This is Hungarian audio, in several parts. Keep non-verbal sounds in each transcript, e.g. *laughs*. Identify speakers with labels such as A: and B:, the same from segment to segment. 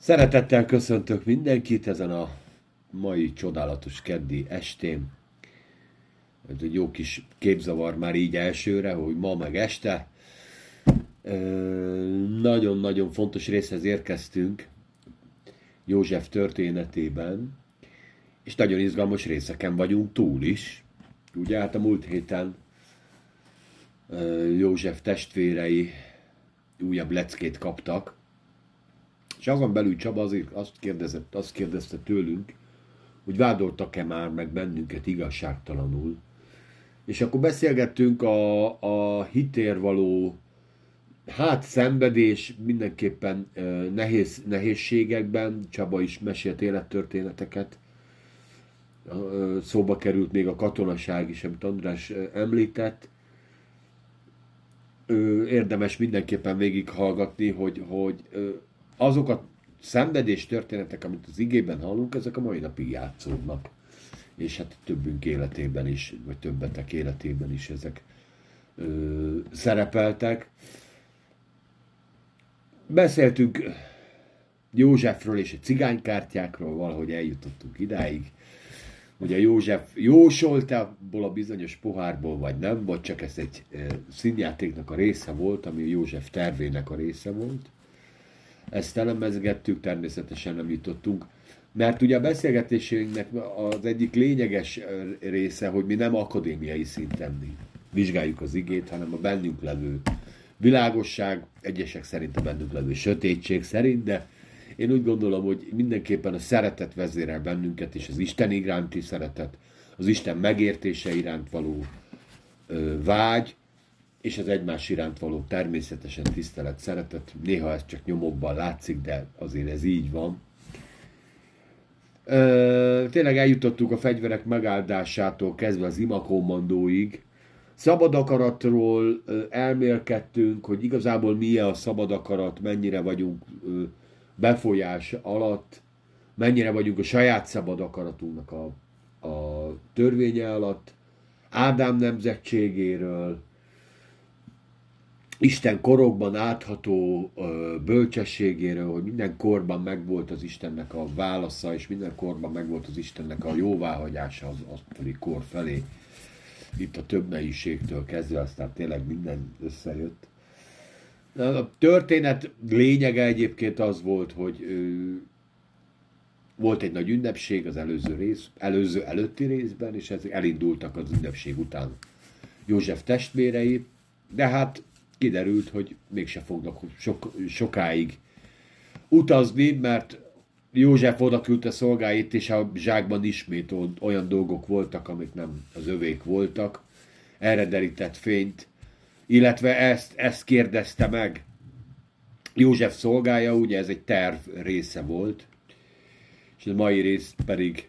A: Szeretettel köszöntök mindenkit ezen a mai csodálatos keddi estén. Ez egy jó kis képzavar már így elsőre, hogy ma meg este. Nagyon-nagyon fontos részhez érkeztünk József történetében, és nagyon izgalmas részeken vagyunk túl is. Ugye hát a múlt héten József testvérei újabb leckét kaptak, és azon belül Csaba azért azt, kérdezett, azt kérdezte tőlünk, hogy vádoltak-e már meg bennünket igazságtalanul. És akkor beszélgettünk a, a hitér való hát szenvedés mindenképpen nehéz, nehézségekben, Csaba is mesélt élettörténeteket, szóba került még a katonaság is, amit András említett. Érdemes mindenképpen végighallgatni, hogy, hogy azok a szenvedés történetek, amit az igében hallunk, ezek a mai napig játszódnak. És hát többünk életében is, vagy többetek életében is ezek ö, szerepeltek. Beszéltünk Józsefről és a cigánykártyákról, valahogy eljutottunk idáig. Ugye József jósolt abból a bizonyos pohárból, vagy nem, vagy csak ez egy színjátéknak a része volt, ami József tervének a része volt. Ezt elemezgettük, természetesen nem jutottunk. Mert ugye a beszélgetésünknek az egyik lényeges része, hogy mi nem akadémiai szinten vizsgáljuk az igét, hanem a bennünk levő világosság, egyesek szerint a bennünk levő sötétség szerint, de én úgy gondolom, hogy mindenképpen a szeretet vezérel bennünket, és az Isten iránti szeretet, az Isten megértése iránt való vágy, és az egymás iránt való természetesen tisztelet, szeretet. Néha ez csak nyomokban látszik, de azért ez így van. Ö, tényleg eljutottuk a fegyverek megáldásától kezdve az imakommandóig. Szabad akaratról elmélkedtünk, hogy igazából milyen a szabad akarat, mennyire vagyunk befolyás alatt, mennyire vagyunk a saját szabad akaratunknak a, a törvénye alatt, Ádám nemzetségéről, Isten korokban átható bölcsességéről, hogy minden korban megvolt az Istennek a válasza, és minden korban megvolt az Istennek a jóváhagyása az asztali kor felé. Itt a több nehézségtől kezdve, aztán tényleg minden összejött. A történet lényege egyébként az volt, hogy volt egy nagy ünnepség az előző rész, előző előtti részben, és ezek elindultak az ünnepség után József testvérei, de hát kiderült, hogy mégse fognak sok, sokáig utazni, mert József oda küldte szolgáit, és a zsákban ismét olyan dolgok voltak, amik nem az övék voltak. Erre derített fényt, illetve ezt, ezt kérdezte meg József szolgája, ugye ez egy terv része volt, és a mai rész pedig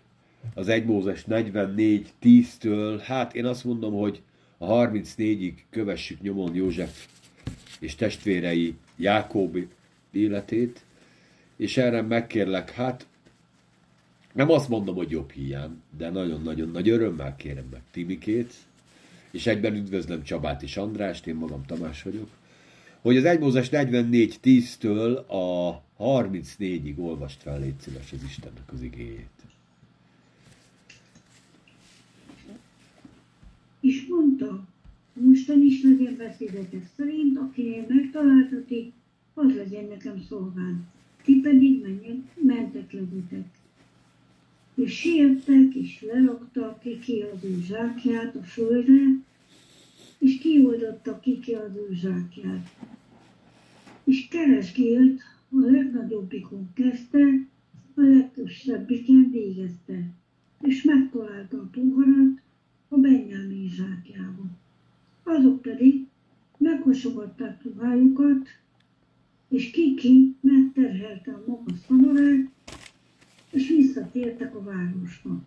A: az 1 Mózes 44 10-től, hát én azt mondom, hogy a 34-ig kövessük nyomon József és testvérei Jákob életét, és erre megkérlek, hát nem azt mondom, hogy jobb hiány, de nagyon-nagyon nagy örömmel kérem meg Timikét, és egyben üdvözlöm Csabát és Andrást, én magam Tamás vagyok, hogy az 1 Mózes 44.10-től a 34-ig olvast fel, légy szíves az Istennek az igéjét.
B: És mondta, Mostan is beszédetek szerint, akinél megtaláltatik, az legyen nekem szolgán. Ti pedig menjen, mentek legyetek. És siettek, és leraktak ki az ő zsákját a földre, és kioldottak ki az ő zsákját. És keresgélt a legnagyobbikon kezdte, a legkisebbiken végezte, és megtalálta a poharat a Benyámin zsákjában azok pedig meghasogatták ruhájukat, és Kiki megterhelte a maga szamarát, és visszatértek a városba.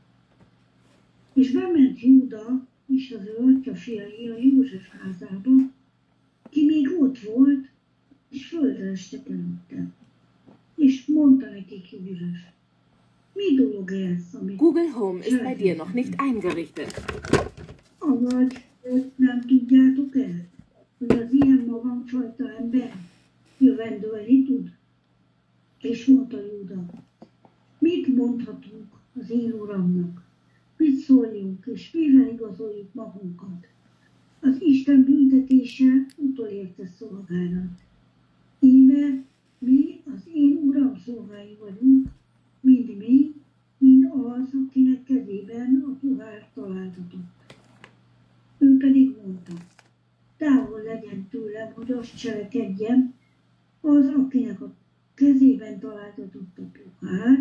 B: És bement Júda és az ő atya fiai a József házába, ki még ott volt, és földre estek előtte. És mondta nekik József, mi dolog ez, amit...
C: Google Home ist bei dir noch nicht eingerichtet.
B: Avagy nem tudjátok el, hogy az ilyen magamfajta ember jövendőlni tud? És mondta Júda, mit mondhatunk az én uramnak? Mit szóljunk, és mivel igazoljuk magunkat? Az Isten büntetése utolérte szolgálat. Íme mi az én uram szolgái vagyunk, mind mi, mind az, akinek kezében a pohár találtatott. Ő pedig mondta, távol legyen tőlem, hogy azt cselekedjem, az, akinek a kezében találtatott a pohár,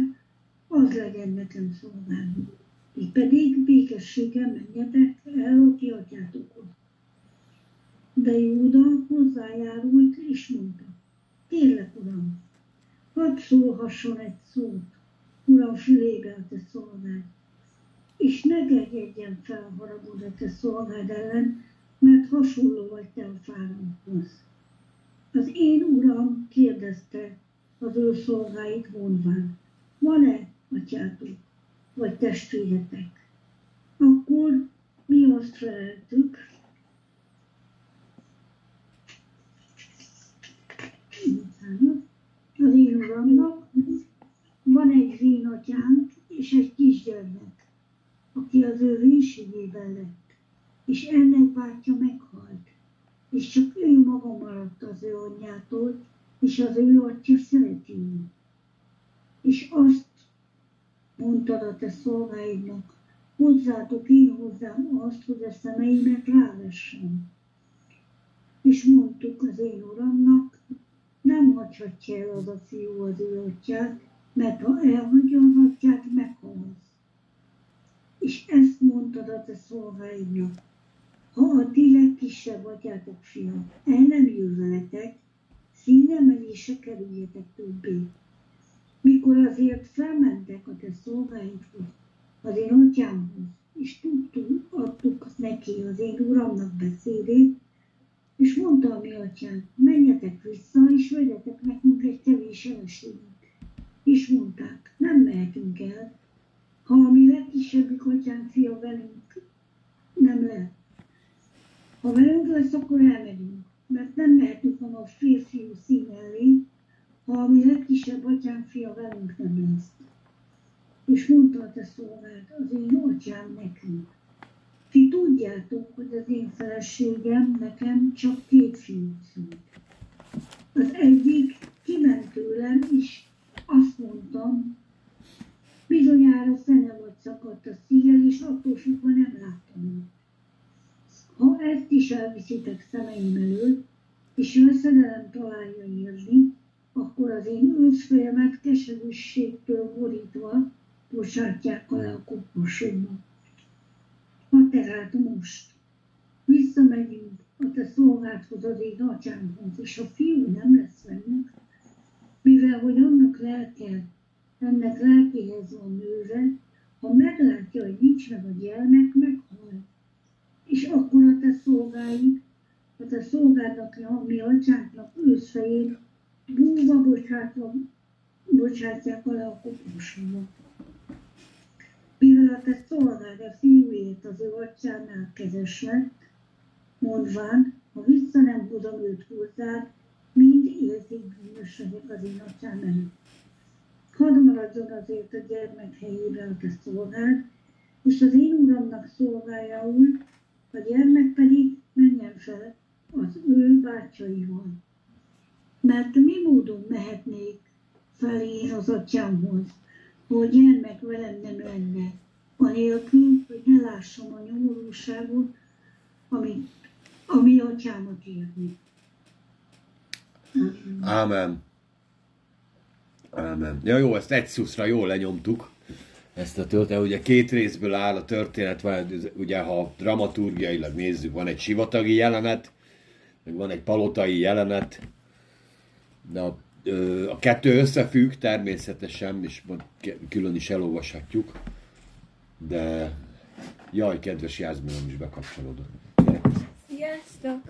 B: az legyen nekem szolgálni. Így pedig békességgel menjetek el a ti atyátokhoz. De Júda hozzájárult és mondta, kérlek, uram, hadd szólhasson egy szót, uram fülébe a te szolgád, és ne gerjedjen fel haragod a te szolgád ellen, mert hasonló vagy te a fáraóhoz. Az én uram kérdezte az ő szolgáit mondván, van-e atyátok, vagy testvéretek? Akkor mi azt feleltük, az én uramnak van egy vénatyánk és egy kisgyermek, aki az ő vénségében lett, és ennek bátyja meghalt, és csak ő maga maradt az ő anyjától, és az ő atya szereti. És azt mondtad a te szolgáidnak, hozzátok én hozzám azt, hogy a szemeimet rávessem. És mondtuk az én uramnak, nem hagyhatja el az a fiú az ő atyát, mert ha elhagyja az atyát, meghalsz. És ezt mondtad a te szolgáidnak, ha a ti legkisebb atyátok fia el nem jön veletek, színemelésre kerüljetek többé. Mikor azért felmentek a te szolgáidhoz, az én atyámhoz, és tudtuk, adtuk neki az én uramnak beszédét, és mondta a mi atyánk, menjetek vissza, és vegyetek nekünk egy kevés eleséget. És mondták, nem mehetünk el, ha a mi legkisebbik atyánk fia velünk nem lehet. Ha velünk lesz, akkor elmegyünk, mert nem mehetünk a nagy férfiú szín elé, ha a mi legkisebb atyánk fia velünk nem lesz. És mondta a te szolgált, az én atyám nekünk. Ti tudjátok, hogy az én feleségem nekem csak két fiú szült. Az egyik kiment tőlem, és azt mondtam, bizonyára szene vagy szakadt a szíjjel, és attól fogva nem láttam őt. Ha elviszitek szemeim előtt, és veszedelem találja érni, akkor az én őszfejemet keserűségtől borítva bocsátják alá a koposomba. Ha tehát most visszamegyünk a te szolgádhoz az én atyámhoz, és a fiú nem lesz velünk, mivel hogy annak lelke, ennek lelkéhez van nőve, ha meglátja, hogy nincs meg a gyermek, meghal. És akkor a te szolgáid, a te szolgádnak, a mi atyánknak őszfejét búva bocsátva, bocsátják alá a koporsóba. Mivel a te szolgád a fiúért az ő atyánál kezes lett, mondván, ha vissza nem hozom őt hozzád, mind érzik bűnös az én atyám előtt. Hadd maradjon azért a gyermek helyébe a te szolgád, és az én uramnak szolgáljaul, a gyermek pedig menjen fel az ő bátyaival. Mert mi módon mehetnék fel én az atyámhoz, hogy gyermek velem nem lenne, anélkül, hogy ne lássam a nyomorúságot, amit, ami atyámat érni.
A: Ámen. Ámen. Ja jó, ezt egy szuszra jól lenyomtuk. Ezt a történet, ugye két részből áll a történet, van, ugye ha dramaturgiailag nézzük, van egy sivatagi jelenet, meg van egy palotai jelenet, de a, a kettő összefügg természetesen, és külön is elolvashatjuk, de jaj, kedves Jászminom is bekapcsolódott.
C: Sziasztok!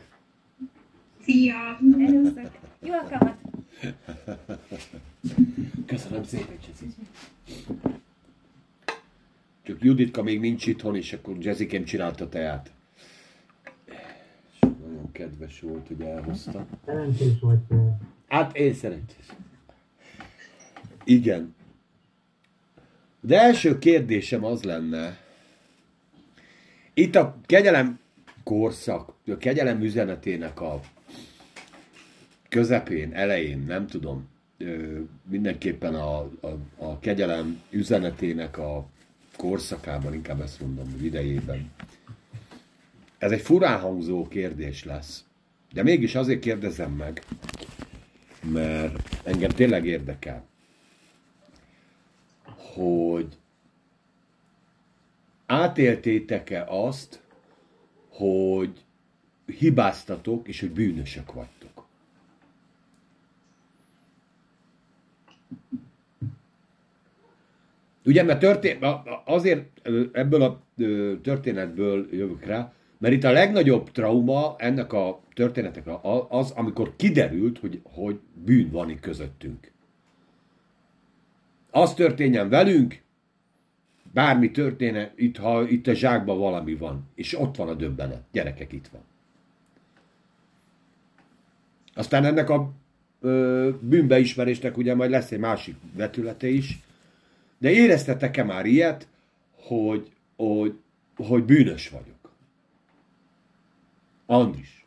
D: Szia!
C: Először. Jó alkalmat!
A: Köszönöm szépen, Csezi. Csak Juditka még nincs itthon, és akkor Jessicám csinálta teát. És nagyon kedves volt, hogy elhozta.
E: Szerencsés vagy te.
A: Hát én szerencsés. Igen. De első kérdésem az lenne, itt a kegyelem korszak, a kegyelem üzenetének a közepén, elején, nem tudom, mindenképpen a, a, a kegyelem üzenetének a korszakában, inkább ezt mondom, hogy idejében. Ez egy furán hangzó kérdés lesz. De mégis azért kérdezem meg, mert engem tényleg érdekel, hogy átéltétek-e azt, hogy hibáztatok, és hogy bűnösök vagytok. Ugye, mert történ- azért ebből a történetből jövök rá, mert itt a legnagyobb trauma ennek a történetek az, amikor kiderült, hogy, hogy bűn van itt közöttünk. Az történjen velünk, bármi történne, itt, ha itt a zsákban valami van, és ott van a döbbenet, gyerekek itt van. Aztán ennek a ö, bűnbeismerésnek ugye majd lesz egy másik vetülete is, de éreztetek-e már ilyet, hogy, hogy, hogy bűnös vagyok? Andris.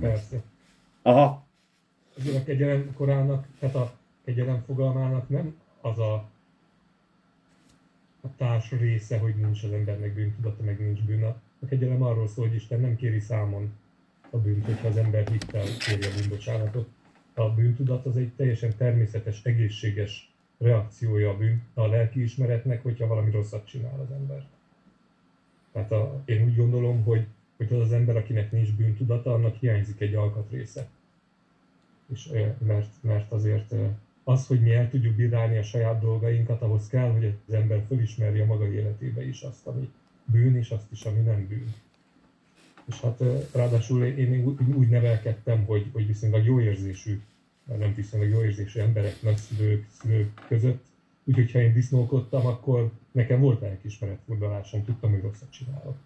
E: Persze.
A: Aha.
E: Azért a kegyelem korának, tehát a kegyelem fogalmának nem az a, a társ része, hogy nincs az embernek bűntudata, meg nincs bűn. A a kegyelem arról szól, hogy Isten nem kéri számon a bűnt, hogyha az ember hittel kéri a bűnbocsánatot. A bűntudat az egy teljesen természetes, egészséges reakciója a, bűn, a lelkiismeretnek, hogyha valami rosszat csinál az ember. Tehát a, én úgy gondolom, hogy, hogy az az ember, akinek nincs bűntudata, annak hiányzik egy alkatrésze. És, mert, mert azért az, hogy mi el tudjuk bírálni a saját dolgainkat, ahhoz kell, hogy az ember fölismerje maga életébe is azt, ami bűn, és azt is, ami nem bűn. És hát ráadásul én úgy- úgy nevelkedtem, hogy, hogy viszonylag jó érzésű, nem viszonylag jó érzésű emberek, nagyszülők, szülők között, úgyhogy ha én disznókodtam, akkor nekem volt lelkismeret fordulásom, tudtam, hogy rosszat csinálok.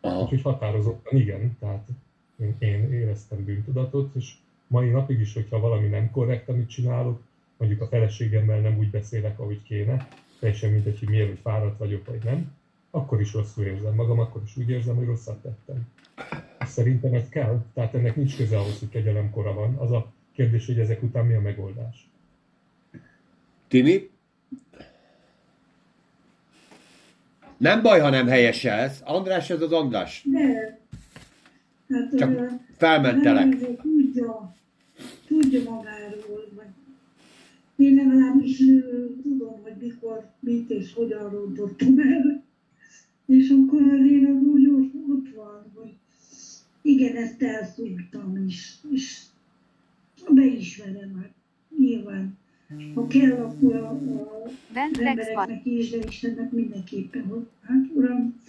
A: Aha.
E: Úgyhogy határozottan igen, tehát én, én éreztem bűntudatot, és mai napig is, hogyha valami nem korrekt, amit csinálok, mondjuk a feleségemmel nem úgy beszélek, ahogy kéne, teljesen mindegy, hogy miért, hogy fáradt vagyok, vagy nem, akkor is rosszul érzem magam, akkor is úgy érzem, hogy rosszat tettem. Szerintem ez kell, tehát ennek nincs köze ahhoz, hogy kegyelemkora van. Az a kérdés, hogy ezek után mi a megoldás.
A: Timi? Nem baj, ha nem helyeselsz. András, ez az András.
B: De, hát
A: Csak
B: ö,
A: felmentelek.
B: nem tudja, tudja magáról, vagy én legalábbis tudom, hogy mikor, mit és hogyan rontottam el. És akkor én az úgy ott van, hogy igen, ezt elszúrtam is, és beismerem, hát nyilván. Ha kell, akkor a, a az embereknek is, de Istennek mindenképpen, hogy hát uram,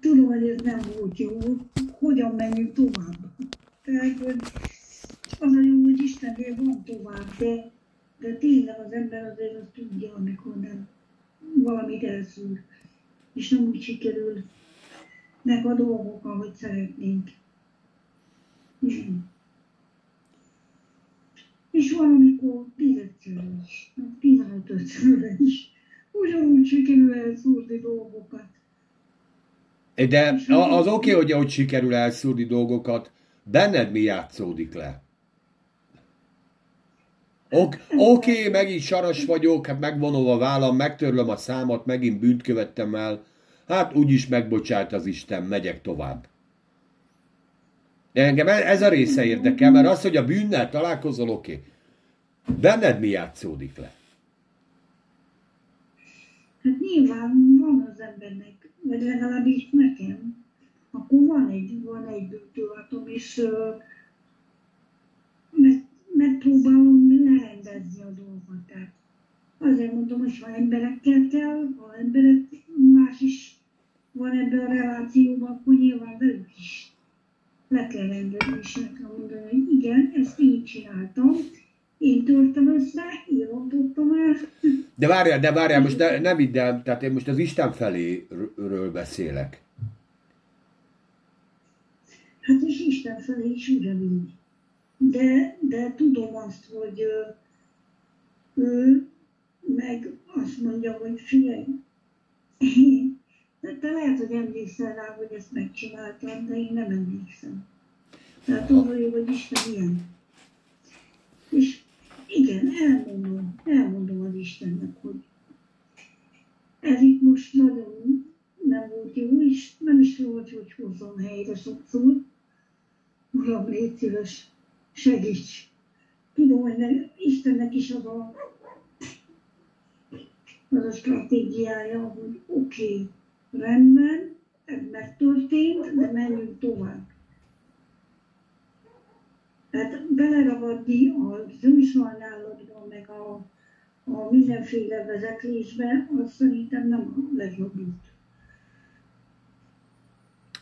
B: tudom, hogy ez nem volt jó, hogyan menjünk tovább. Tehát, hogy az a jó, hogy Istennél van tovább, de, de tényleg az ember azért azt tudja, amikor nem valamit elszúr, és nem úgy sikerül nek a dolgok, ahogy szeretnénk. Igen. Valamikor tízedszer is, tizenötödször is, ugyanúgy sikerül elszúrni dolgokat.
A: De az oké, hogy hogy sikerül elszúrni dolgokat, benned mi játszódik le? Ok- Oké, okay, megint saras vagyok, hát megvonom a vállam, megtörlöm a számat, megint bűnt követtem el. Hát úgyis megbocsát az Isten, megyek tovább. De engem e- ez a része érdekel, mert az, hogy a bűnnel találkozol, oké. Okay. Benned mi játszódik le?
B: Hát nyilván van az embernek, vagy legalábbis nekem, akkor van egy, van egy bűntudatom, és ö, meg, megpróbálom lerendezni a dolgot. Tehát azért mondom, hogy ha emberekkel kell, ha emberek más is van ebben a relációban, akkor nyilván velük is le kell rendezni, és meg kell mondani, hogy igen, ezt én csináltam, én törtem össze, én rontottam el,
A: De várjál, de várjál, most ne, ne vidd el, tehát én most az Isten feléről beszélek.
B: Hát és Isten felé is ugyanígy. De, de tudom azt, hogy ö, ö, azt mondja, hogy figyelj, te lehet, hogy emlékszel rá, hogy ezt megcsináltam, de én nem emlékszem. Tehát jó, hogy Isten ilyen. És igen, elmondom, elmondom az Istennek, hogy ez itt most nagyon nem volt jó, és nem is volt, hogy hozzon helyre sokszor. Uram, légy szíves, segíts! Tudom, hogy ne, Istennek is az a, az a stratégiája, hogy oké, okay, rendben, ez megtörtént, de menjünk tovább. Tehát beleragadni a zömsajnálatba, meg a, a mindenféle vezetlésbe, az szerintem nem a legjobb út.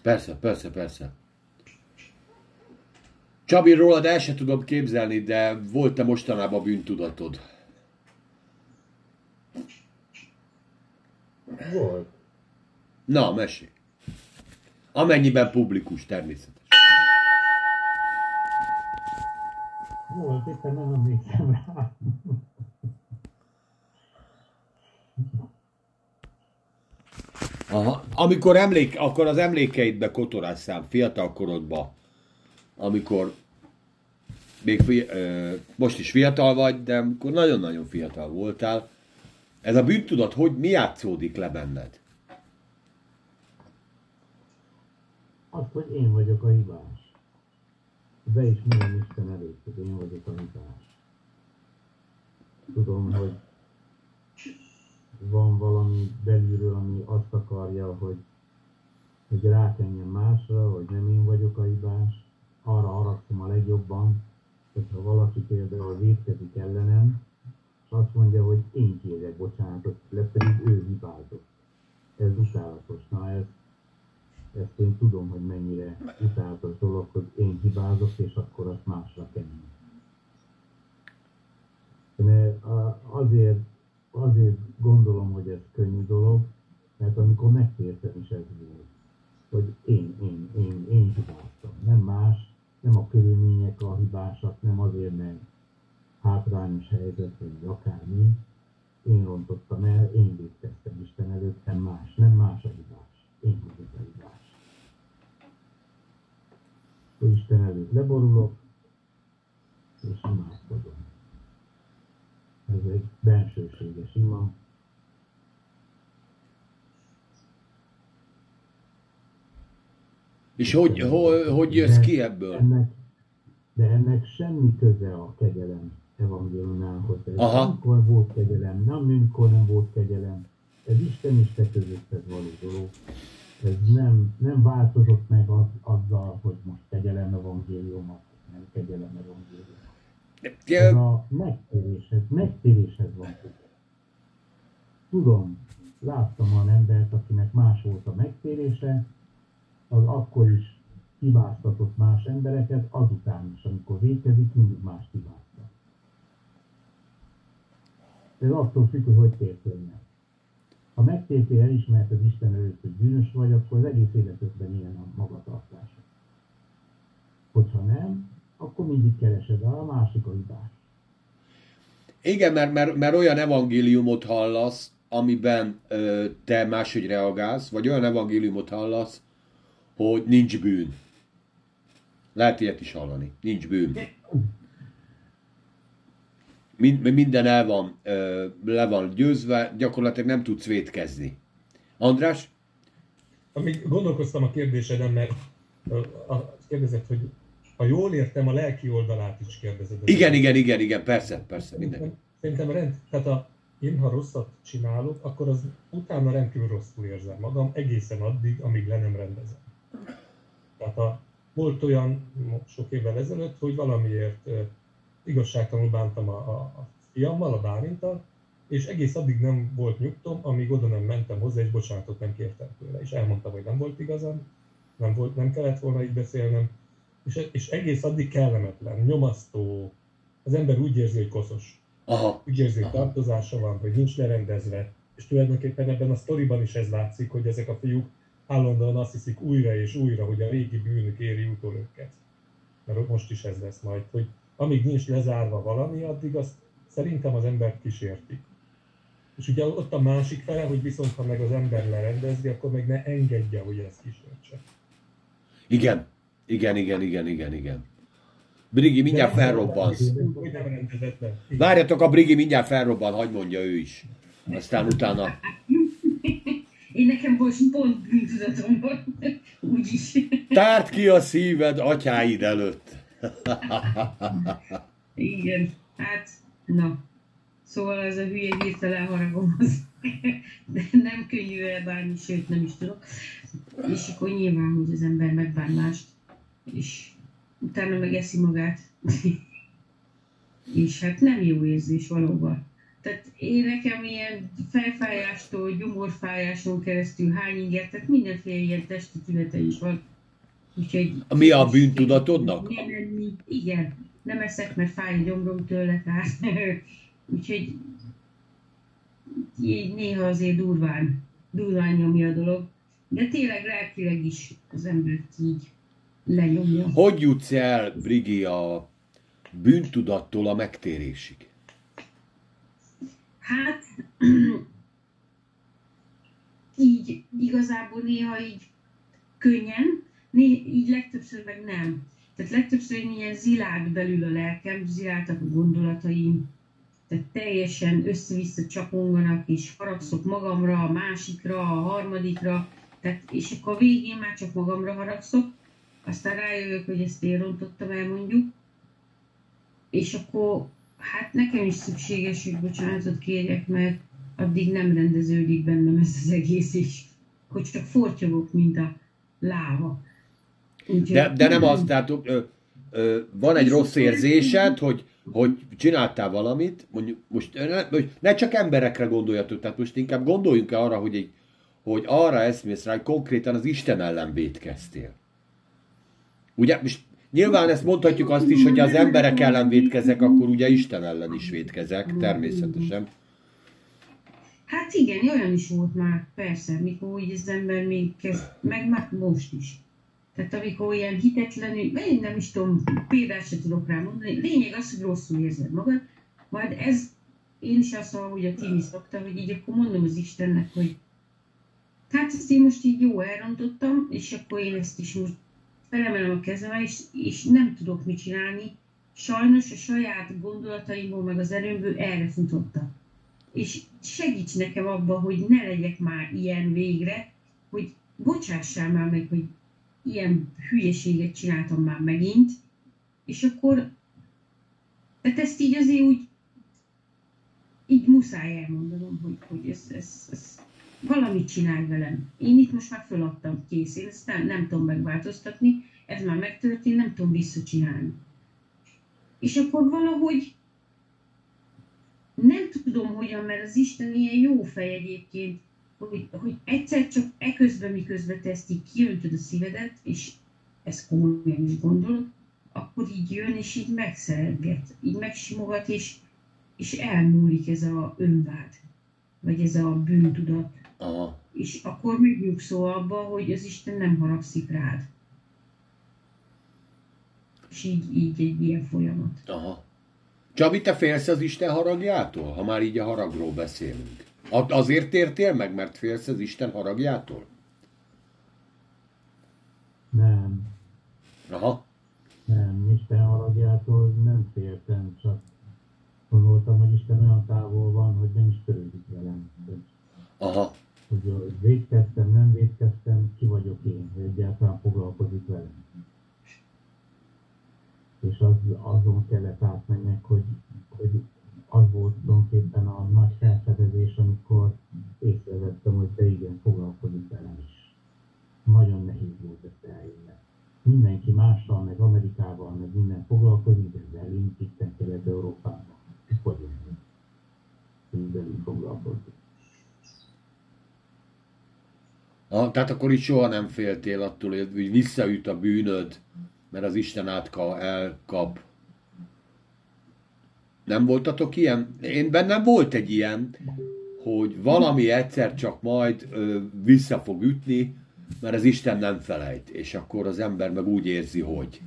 A: Persze, persze, persze. Csabi, rólad el sem tudom képzelni, de volt-e mostanában bűntudatod?
E: Volt.
A: Na, mesélj. Amennyiben publikus, természetes.
E: Volt, éppen nem emlékszem rá.
A: Aha. Amikor emlék, akkor az emlékeidbe kotorásszám fiatal korodba, amikor még fi, ö, most is fiatal vagy, de amikor nagyon-nagyon fiatal voltál, ez a bűntudat, hogy mi játszódik le benned?
F: Az, hogy én vagyok a hibás. Beismerem Isten előtt, hogy én vagyok a hibás. Tudom, hogy van valami belülről, ami azt akarja, hogy, hogy rákenjen másra, hogy nem én vagyok a hibás. Arra haragszom a legjobban, hogyha valaki például védkezik ellenem, és azt mondja, hogy én kérek bocsánatot, le pedig ő hibázott. Ez utálatos. Na ez, ezt én tudom, hogy mennyire utálatos dolog, hogy én hibázok, és akkor azt másra kenni. De azért, azért gondolom, hogy ez könnyű dolog, mert amikor megtértem is ez volt, hogy én, én, én, én hibáztam, nem más, nem a körülmények a hibásak, nem azért, mert hátrányos helyzet, vagy akármi, én rontottam el, én védkeztem Isten előtt, nem más, nem más a hibás, én vagyok a hibás. Isten előtt leborulok, és imádkozom. Ez egy bensőséges ima.
A: És hogy, hogy, hogy jössz ki ebből?
F: Ennek, de ennek semmi köze a kegyelem evangéliumához.
A: Aha.
F: Amikor volt kegyelem, nem amikor nem volt kegyelem. Ez Isten is te közötted való dolog. Ez nem, nem változott meg az, azzal, hogy most kegyelem evangélium, nem kegyelem evangélium. Ez a megtéréshez, megtéréshez van. Tudom, láttam olyan embert, akinek más volt a megtérése, az akkor is hibáztatott más embereket, azután is, amikor vékezik, mindig más hibáztat. Ez attól függ, hogy hogy tértél meg. Ha megtértél, elismerted Isten előtt, hogy bűnös vagy, akkor az egész életedben ilyen a magatartása. Hogyha nem, akkor mindig keresed a másik a hibás.
A: Igen, mert, mert, mert olyan evangéliumot hallasz, amiben ö, te máshogy reagálsz, vagy olyan evangéliumot hallasz, hogy nincs bűn. Lehet ilyet is hallani. Nincs bűn. Mind, minden el van, le van győzve, gyakorlatilag nem tudsz vétkezni. András?
E: Amíg gondolkoztam a kérdéseden, mert a, kérdezett, hogy ha jól értem, a lelki oldalát is kérdezed.
A: Igen, igen, igen, igen, persze, persze, minden.
E: Szerintem rend, tehát a, én ha rosszat csinálok, akkor az utána rendkívül rosszul érzem magam, egészen addig, amíg le nem rendezem. Tehát a, volt olyan sok évvel ezelőtt, hogy valamiért igazságtalanul bántam a, a, a fiammal, a Bálintal, és egész addig nem volt nyugtom, amíg oda nem mentem hozzá, és bocsánatot nem kértem tőle. És elmondtam, hogy nem volt igazam, nem, volt, nem kellett volna így beszélnem, és, és egész addig kellemetlen, nyomasztó, az ember úgy érzi, hogy koszos.
A: Aha.
E: Úgy érzi, hogy
A: Aha.
E: tartozása van, hogy nincs lerendezve, és tulajdonképpen ebben a sztoriban is ez látszik, hogy ezek a fiúk állandóan azt hiszik újra és újra, hogy a régi bűnük éri utol őket. Mert most is ez lesz majd, hogy amíg nincs lezárva valami, addig azt szerintem az embert kísértik. És ugye ott a másik fele, hogy viszont ha meg az ember lerendezi, akkor meg ne engedje, hogy ezt kísértse.
A: Igen, igen, igen, igen, igen, igen. Brigi mindjárt felrobbansz. Várjatok, a Brigi mindjárt felrobban, hagyd mondja ő is. Aztán utána...
D: Én nekem most pont bűntudatom van, úgyis.
A: Tárd ki a szíved atyáid előtt.
D: Igen, hát, na. Szóval ez a hülye hirtelen haragom az, de nem könnyű elbánni, sőt nem is tudok. És akkor nyilván, hogy az ember megbán mást, és utána meg eszi magát. és hát nem jó érzés valóban. Tehát én nekem ilyen felfájástól, gyomorfájáson keresztül hány inger, tehát mindenféle ilyen testi tünete is van. Úgyhogy...
A: Mi a bűntudatodnak?
D: Nem enni. Igen. Nem eszek, mert fáj a gyomrom tőle, tehát... *laughs* Úgyhogy így néha azért durván, durván nyomja a dolog. De tényleg lelkileg is az embert így lenyomja.
A: Hogy jutsz el, Brigi, a bűntudattól a megtérésig?
D: Hát, *clears throat* így igazából néha így könnyen, így legtöbbször meg nem. Tehát legtöbbször én ilyen zilált belül a lelkem, ziláltak a gondolataim, tehát teljesen össze-vissza csaponganak, és haragszok magamra, a másikra, a harmadikra, tehát, és akkor a végén már csak magamra haragszok, aztán rájövök, hogy ezt én rontottam el mondjuk, és akkor hát nekem is szükséges, hogy bocsánatot kérjek, mert addig nem rendeződik bennem ez az egész is, hogy csak fortyogok, mint a láva.
A: De, de nem az, tehát ö, ö, van egy rossz érzésed, hogy, hogy csináltál valamit, mondjuk most ne, ne csak emberekre gondoljatok, tehát most inkább gondoljunk -e arra, hogy, egy, hogy arra eszmész rá, hogy konkrétan az Isten ellen védkeztél. Ugye, most nyilván ezt mondhatjuk azt is, hogy az emberek ellen védkezek, akkor ugye Isten ellen is védkezek, természetesen.
D: Hát igen, olyan is volt már, persze, mikor úgy az ember még kezd, meg már most is. Tehát amikor ilyen hitetlenül, én nem is tudom, példát se tudok rá mondani, lényeg az, hogy rosszul érzed magad, majd ez, én is azt mondom, hogy a Timi szokta, hogy így akkor mondom az Istennek, hogy hát ezt én most így jó elrontottam, és akkor én ezt is most felemelem a kezem, és, és nem tudok mit csinálni. Sajnos a saját gondolataimból, meg az erőmből erre futottak. És segíts nekem abba, hogy ne legyek már ilyen végre, hogy bocsássál már meg, hogy ilyen hülyeséget csináltam már megint, és akkor, tehát ezt így azért úgy, így muszáj elmondanom, hogy, hogy ez, ez, ez valamit csinálj velem. Én itt most már föladtam, kész, én ezt nem, nem tudom megváltoztatni, ez már megtörtént, nem tudom visszacsinálni. És akkor valahogy nem tudom hogyan, mert az Isten ilyen jó fej egyébként, hogy, hogy egyszer csak eközben, miközben te ezt így kiöntöd a szívedet, és ezt komolyan is gondolod, akkor így jön, és így megszeretget, így megsimogat, és, és elmúlik ez a önvád, vagy ez a bűntudat.
A: Aha.
D: És akkor megnyugszol abba, hogy az Isten nem haragszik rád. És így, így egy ilyen folyamat.
A: Aha. Csabi, te félsz az Isten haragjától, ha már így a haragról beszélünk? Azért tértél meg, mert félsz az Isten haragjától?
F: Nem,
A: Aha.
F: nem, Isten haragjától nem féltem, csak gondoltam, hogy Isten olyan távol van, hogy nem is törődik velem.
A: Aha.
F: hogy védkeztem, nem védkeztem, ki vagyok én, hogy egyáltalán foglalkozik velem. És az, azon kellett átmennek, hogy, hogy az volt tulajdonképpen a nagy felfedezés, amikor észrevettem, hogy te igen, foglalkozik velem is. Nagyon nehéz volt ezt eljönni. Mindenki mással, meg Amerikával, meg minden foglalkozik, de velünk itt Kelet-Európában. Ez hogy velünk foglalkozik.
A: Aha. Tehát akkor itt soha nem féltél attól, hogy visszaüt a bűnöd, mert az Isten átka elkap. Nem voltatok ilyen? Én bennem volt egy ilyen, hogy valami egyszer csak majd ö, vissza fog ütni, mert az Isten nem felejt, és akkor az ember meg úgy érzi, hogy.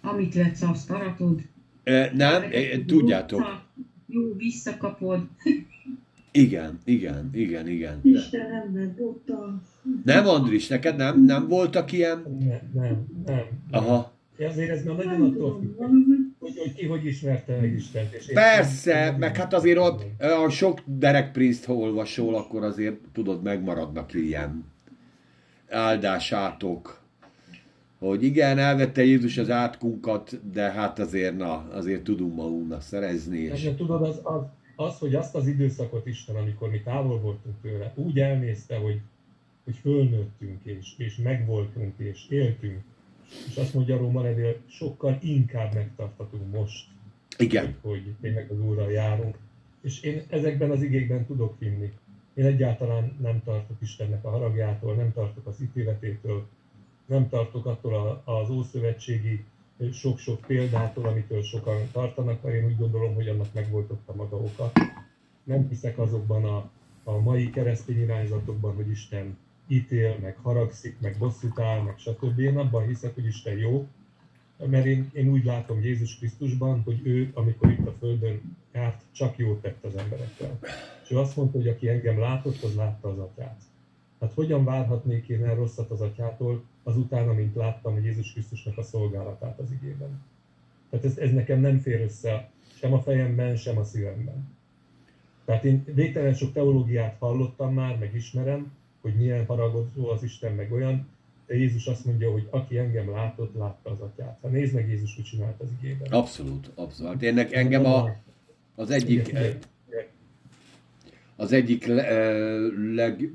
D: Amit letsz, azt aratod.
A: E, nem, e, tudjátok.
D: Jó, visszakapod.
A: Igen, igen, igen, igen. De-
B: Isten ember Buddha.
A: Nem, Andris, neked nem, nem voltak ilyen?
E: Nem, nem, nem.
A: Aha.
E: Ezért ez már nagyon attól függ, hogy, hogy ki hogy ismerte meg Istent. És én-
A: Persze, meg hát azért ott, a sok Derek Prince-t ha olvasol, akkor azért tudod, megmaradnak ilyen áldásátok. Hogy igen, elvette Jézus az átkunkat, de hát azért, na, azért tudunk magunknak szerezni. És...
E: És tudod, az, az, az, hogy azt az időszakot Isten, amikor mi távol voltunk tőle, úgy elnézte, hogy, hogy fölnőttünk, és, és megvoltunk, és éltünk, és azt mondja Róma levél, sokkal inkább megtartatunk most,
A: Igen,
E: hogy, tényleg az Úrral járunk. És én ezekben az igékben tudok hinni. Én egyáltalán nem tartok Istennek a haragjától, nem tartok az ítéletétől, nem tartok attól az ószövetségi sok-sok példától, amitől sokan tartanak, mert én úgy gondolom, hogy annak megvolt ott a maga oka. Nem hiszek azokban a, a mai keresztény irányzatokban, hogy Isten ítél, meg haragszik, meg bosszút áll, meg stb. Én abban hiszek, hogy Isten jó, mert én, én úgy látom Jézus Krisztusban, hogy ő, amikor itt a Földön járt, csak jót tett az emberekkel. És ő azt mondta, hogy aki engem látott, az látta az atyát. Hát hogyan várhatnék én el rosszat az atyától, azután, amint láttam hogy Jézus Krisztusnak a szolgálatát az igében. Tehát ez, ez nekem nem fér össze sem a fejemben, sem a szívemben. Tehát én végtelen sok teológiát hallottam már, meg ismerem, hogy milyen haragozó az Isten, meg olyan, de Jézus azt mondja, hogy aki engem látott, látta az atyát. Hát nézd meg Jézus, hogy csinált az igében.
A: abszolút, abszolút. Én, engem a, az egyik,
E: Igen, igen.
A: az egyik le, ö, leg,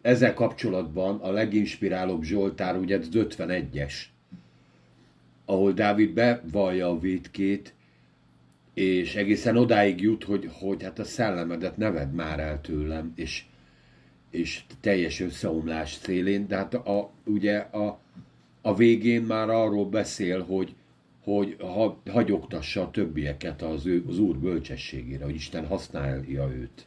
A: ezzel kapcsolatban a leginspirálóbb Zsoltár, ugye az 51-es, ahol Dávid bevallja a vétkét, és egészen odáig jut, hogy, hogy hát a szellemedet ne vedd már el tőlem, és, és teljes összeomlás szélén, de hát a, ugye a, a végén már arról beszél, hogy, hogy ha, hagyogtassa a többieket az, ő, az Úr bölcsességére, hogy Isten használja őt.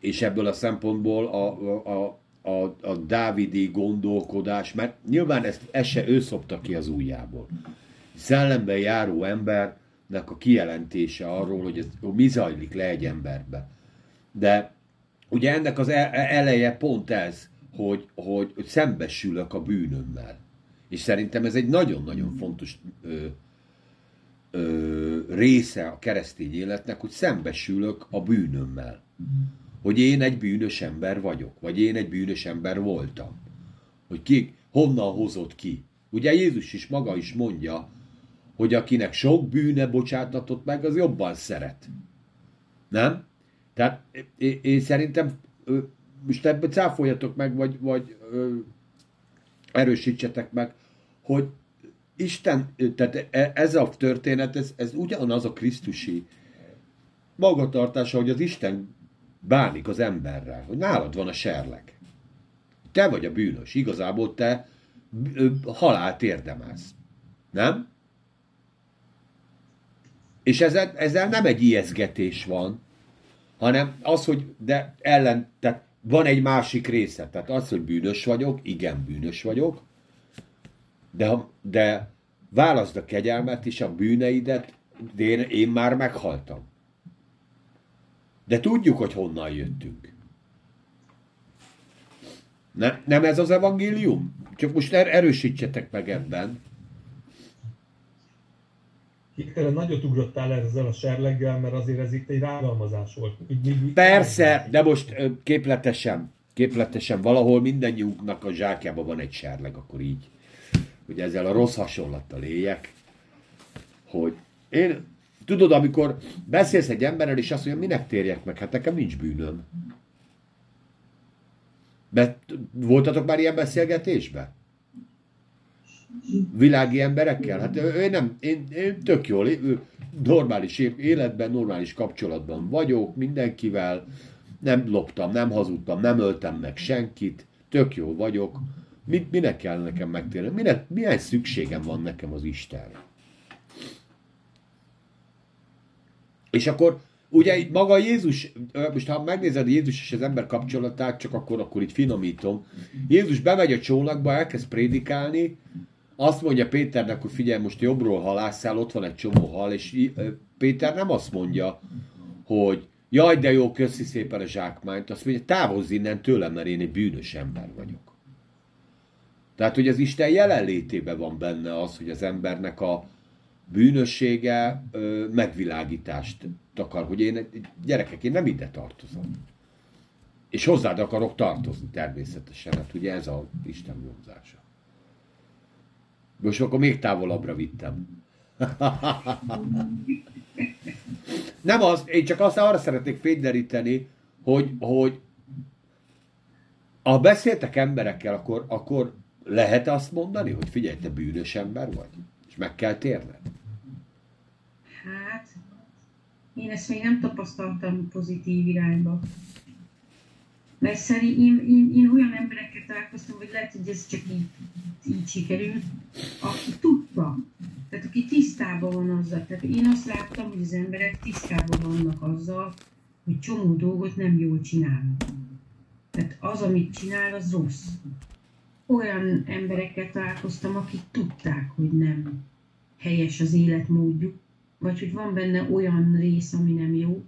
A: És ebből a szempontból a, a, a, a, dávidi gondolkodás, mert nyilván ezt, ezt se ő szopta ki az ujjából. Szellemben járó embernek a kijelentése arról, hogy ez hogy mi zajlik le egy emberbe. De ugye ennek az e- eleje pont ez, hogy, hogy, hogy szembesülök a bűnömmel. És szerintem ez egy nagyon-nagyon fontos ö, ö, része a keresztény életnek, hogy szembesülök a bűnömmel. Hogy én egy bűnös ember vagyok, vagy én egy bűnös ember voltam. Hogy ki, honnan hozott ki. Ugye Jézus is maga is mondja, hogy akinek sok bűne bocsátatott meg, az jobban szeret. Nem? Tehát én, szerintem most ebben cáfoljatok meg, vagy, vagy ö, erősítsetek meg, hogy Isten, tehát e- ez a történet, ez, ez ugyanaz a Krisztusi magatartása, hogy az Isten bánik az emberrel, hogy nálad van a serleg. Te vagy a bűnös, igazából te ö, halált érdemelsz. Nem? És ezzel, ezzel nem egy ijeszgetés van, hanem az, hogy de ellen, tehát van egy másik része. Tehát az, hogy bűnös vagyok, igen, bűnös vagyok, de, de válaszd a kegyelmet és a bűneidet, de én, én már meghaltam. De tudjuk, hogy honnan jöttünk. Nem, nem ez az evangélium? Csak most er, erősítsetek meg ebben.
E: Hirtelen nagyot ugrottál ezzel a serleggel, mert azért ez itt egy rágalmazás volt.
A: Persze, de most képletesen, képletesen valahol mindannyiunknak a zsákjában van egy serleg, akkor így. Hogy ezzel a rossz hasonlattal éljek, hogy én, tudod, amikor beszélsz egy emberrel, és azt mondja, minek térjek meg? Hát nekem nincs bűnöm. Be, voltatok már ilyen beszélgetésben? Világi emberekkel? Hát én nem, én, én tök jól, normális életben, normális kapcsolatban vagyok mindenkivel, nem loptam, nem hazudtam, nem öltem meg senkit, tök jó vagyok. Mit, minek kell nekem megtérni? Minek, milyen szükségem van nekem az Istenre? És akkor ugye maga Jézus, most ha megnézed Jézus és az ember kapcsolatát, csak akkor, akkor itt finomítom. Jézus bemegy a csónakba, elkezd prédikálni, azt mondja Péternek, hogy figyelj, most jobbról halásszál, ott van egy csomó hal, és Péter nem azt mondja, hogy Jaj, de jó, köszi szépen a zsákmányt. Azt mondja, távozz innen tőlem, mert én egy bűnös ember vagyok. Tehát, hogy az Isten jelenlétében van benne az, hogy az embernek a bűnössége ö, megvilágítást akar, hogy én, gyerekek, én nem ide tartozom. És hozzád akarok tartozni természetesen, hát ugye ez a Isten vonzása. Most akkor még távolabbra vittem. Nem az, én csak azt arra szeretnék fényderíteni, hogy, hogy ha beszéltek emberekkel, akkor, akkor lehet azt mondani, hogy figyelj, te bűnös ember vagy, és meg kell térned?
D: Hát, én ezt még nem tapasztaltam pozitív irányba. Mert szerint én, én, én olyan emberekkel találkoztam, hogy lehet, hogy ez csak így, így sikerült, aki tudta, tehát aki tisztában van azzal. Tehát én azt láttam, hogy az emberek tisztában vannak azzal, hogy csomó dolgot nem jól csinálnak. Tehát az, amit csinál, az rossz. Olyan emberekkel találkoztam, akik tudták, hogy nem helyes az életmódjuk, vagy hogy van benne olyan rész, ami nem jó.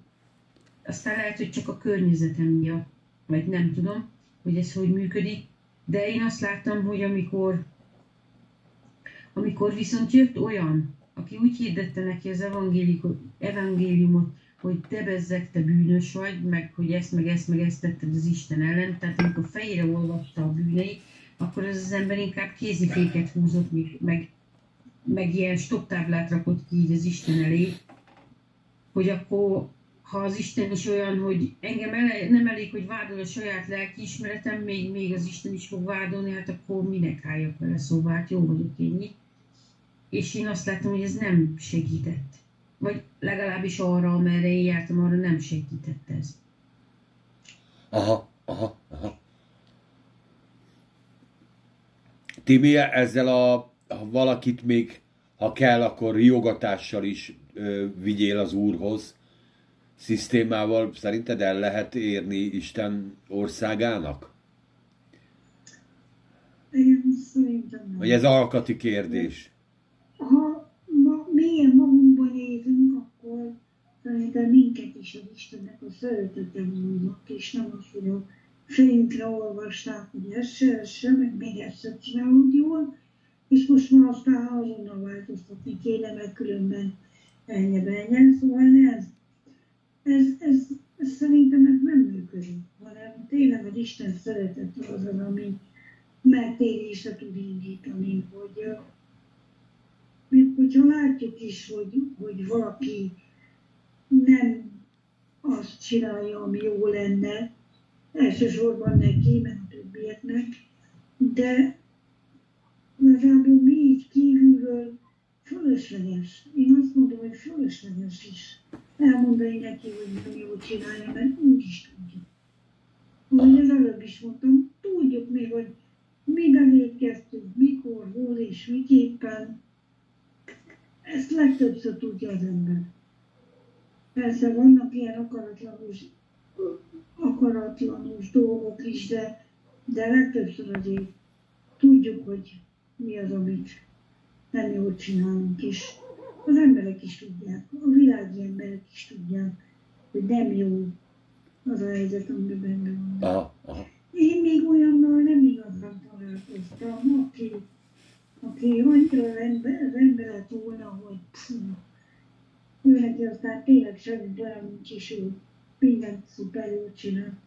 D: Aztán lehet, hogy csak a környezetem miatt, vagy nem tudom, hogy ez hogy működik, de én azt láttam, hogy amikor, amikor viszont jött olyan, aki úgy hirdette neki az evangéliumot, hogy te bezzeg, te bűnös vagy, meg hogy ezt, meg ezt, meg ezt tetted az Isten ellen, tehát amikor fejére olvatta a bűneit, akkor az az ember inkább kéziféket húzott, meg, meg ilyen stopptáblát rakott ki így az Isten elé, hogy akkor ha az Isten is olyan, hogy engem ele, nem elég, hogy vádol a saját lelkiismeretem, még, még az Isten is fog vádolni, hát akkor minek álljak vele, szóval hát jó vagyok én. És én azt láttam, hogy ez nem segített. Vagy legalábbis arra, amerre én jártam, arra nem segített ez.
A: Aha, aha, aha. Timi, ezzel a, ha valakit még, ha kell, akkor riogatással is ö, vigyél az Úrhoz, szisztémával szerinted el lehet érni Isten országának?
B: Én szerintem nem.
A: Vagy ez alkati kérdés?
B: Ha ma, mélyen magunkban nézünk, akkor szerintem minket is az Istennek a szeretete vannak, és nem az, hogy a fejünkre olvasták, hogy ez se, ez se, meg még ezt se csinálod jól, és most már aztán azonnal változtatni kéne, mert különben ennyi benyen, szóval ez ez, ez, ez szerintem ez nem működik, hanem tényleg az Isten szeretet az az, ami megtérésre tud indítani, hogy még hogyha látjuk is, hogy, hogy valaki nem azt csinálja, ami jó lenne, elsősorban neki, meg a többieknek, de igazából mi így kívülről fölösleges. Én azt mondom, hogy fölösleges is elmondani neki, hogy nem jól csinálja, mert úgy is tudja. Ahogy az előbb is mondtam, tudjuk még, hogy miben étkeztünk, mikor, hol és miképpen. Ezt legtöbbször tudja az ember. Persze vannak ilyen akaratlanus, akaratlanus dolgok is, de, de legtöbbször azért tudjuk, hogy mi az, amit nem jól csinálunk, és az emberek is tudják, a világi emberek is tudják, hogy nem jó az a helyzet, amiben benne van.
A: Aha, aha.
B: Én még olyannal nem igazán találkoztam, aki, aki annyira rendbe, rendbe lett volna, hogy pfú, ő neki aztán tényleg semmi olyan nincs, és ő mindent szuper jól csinál.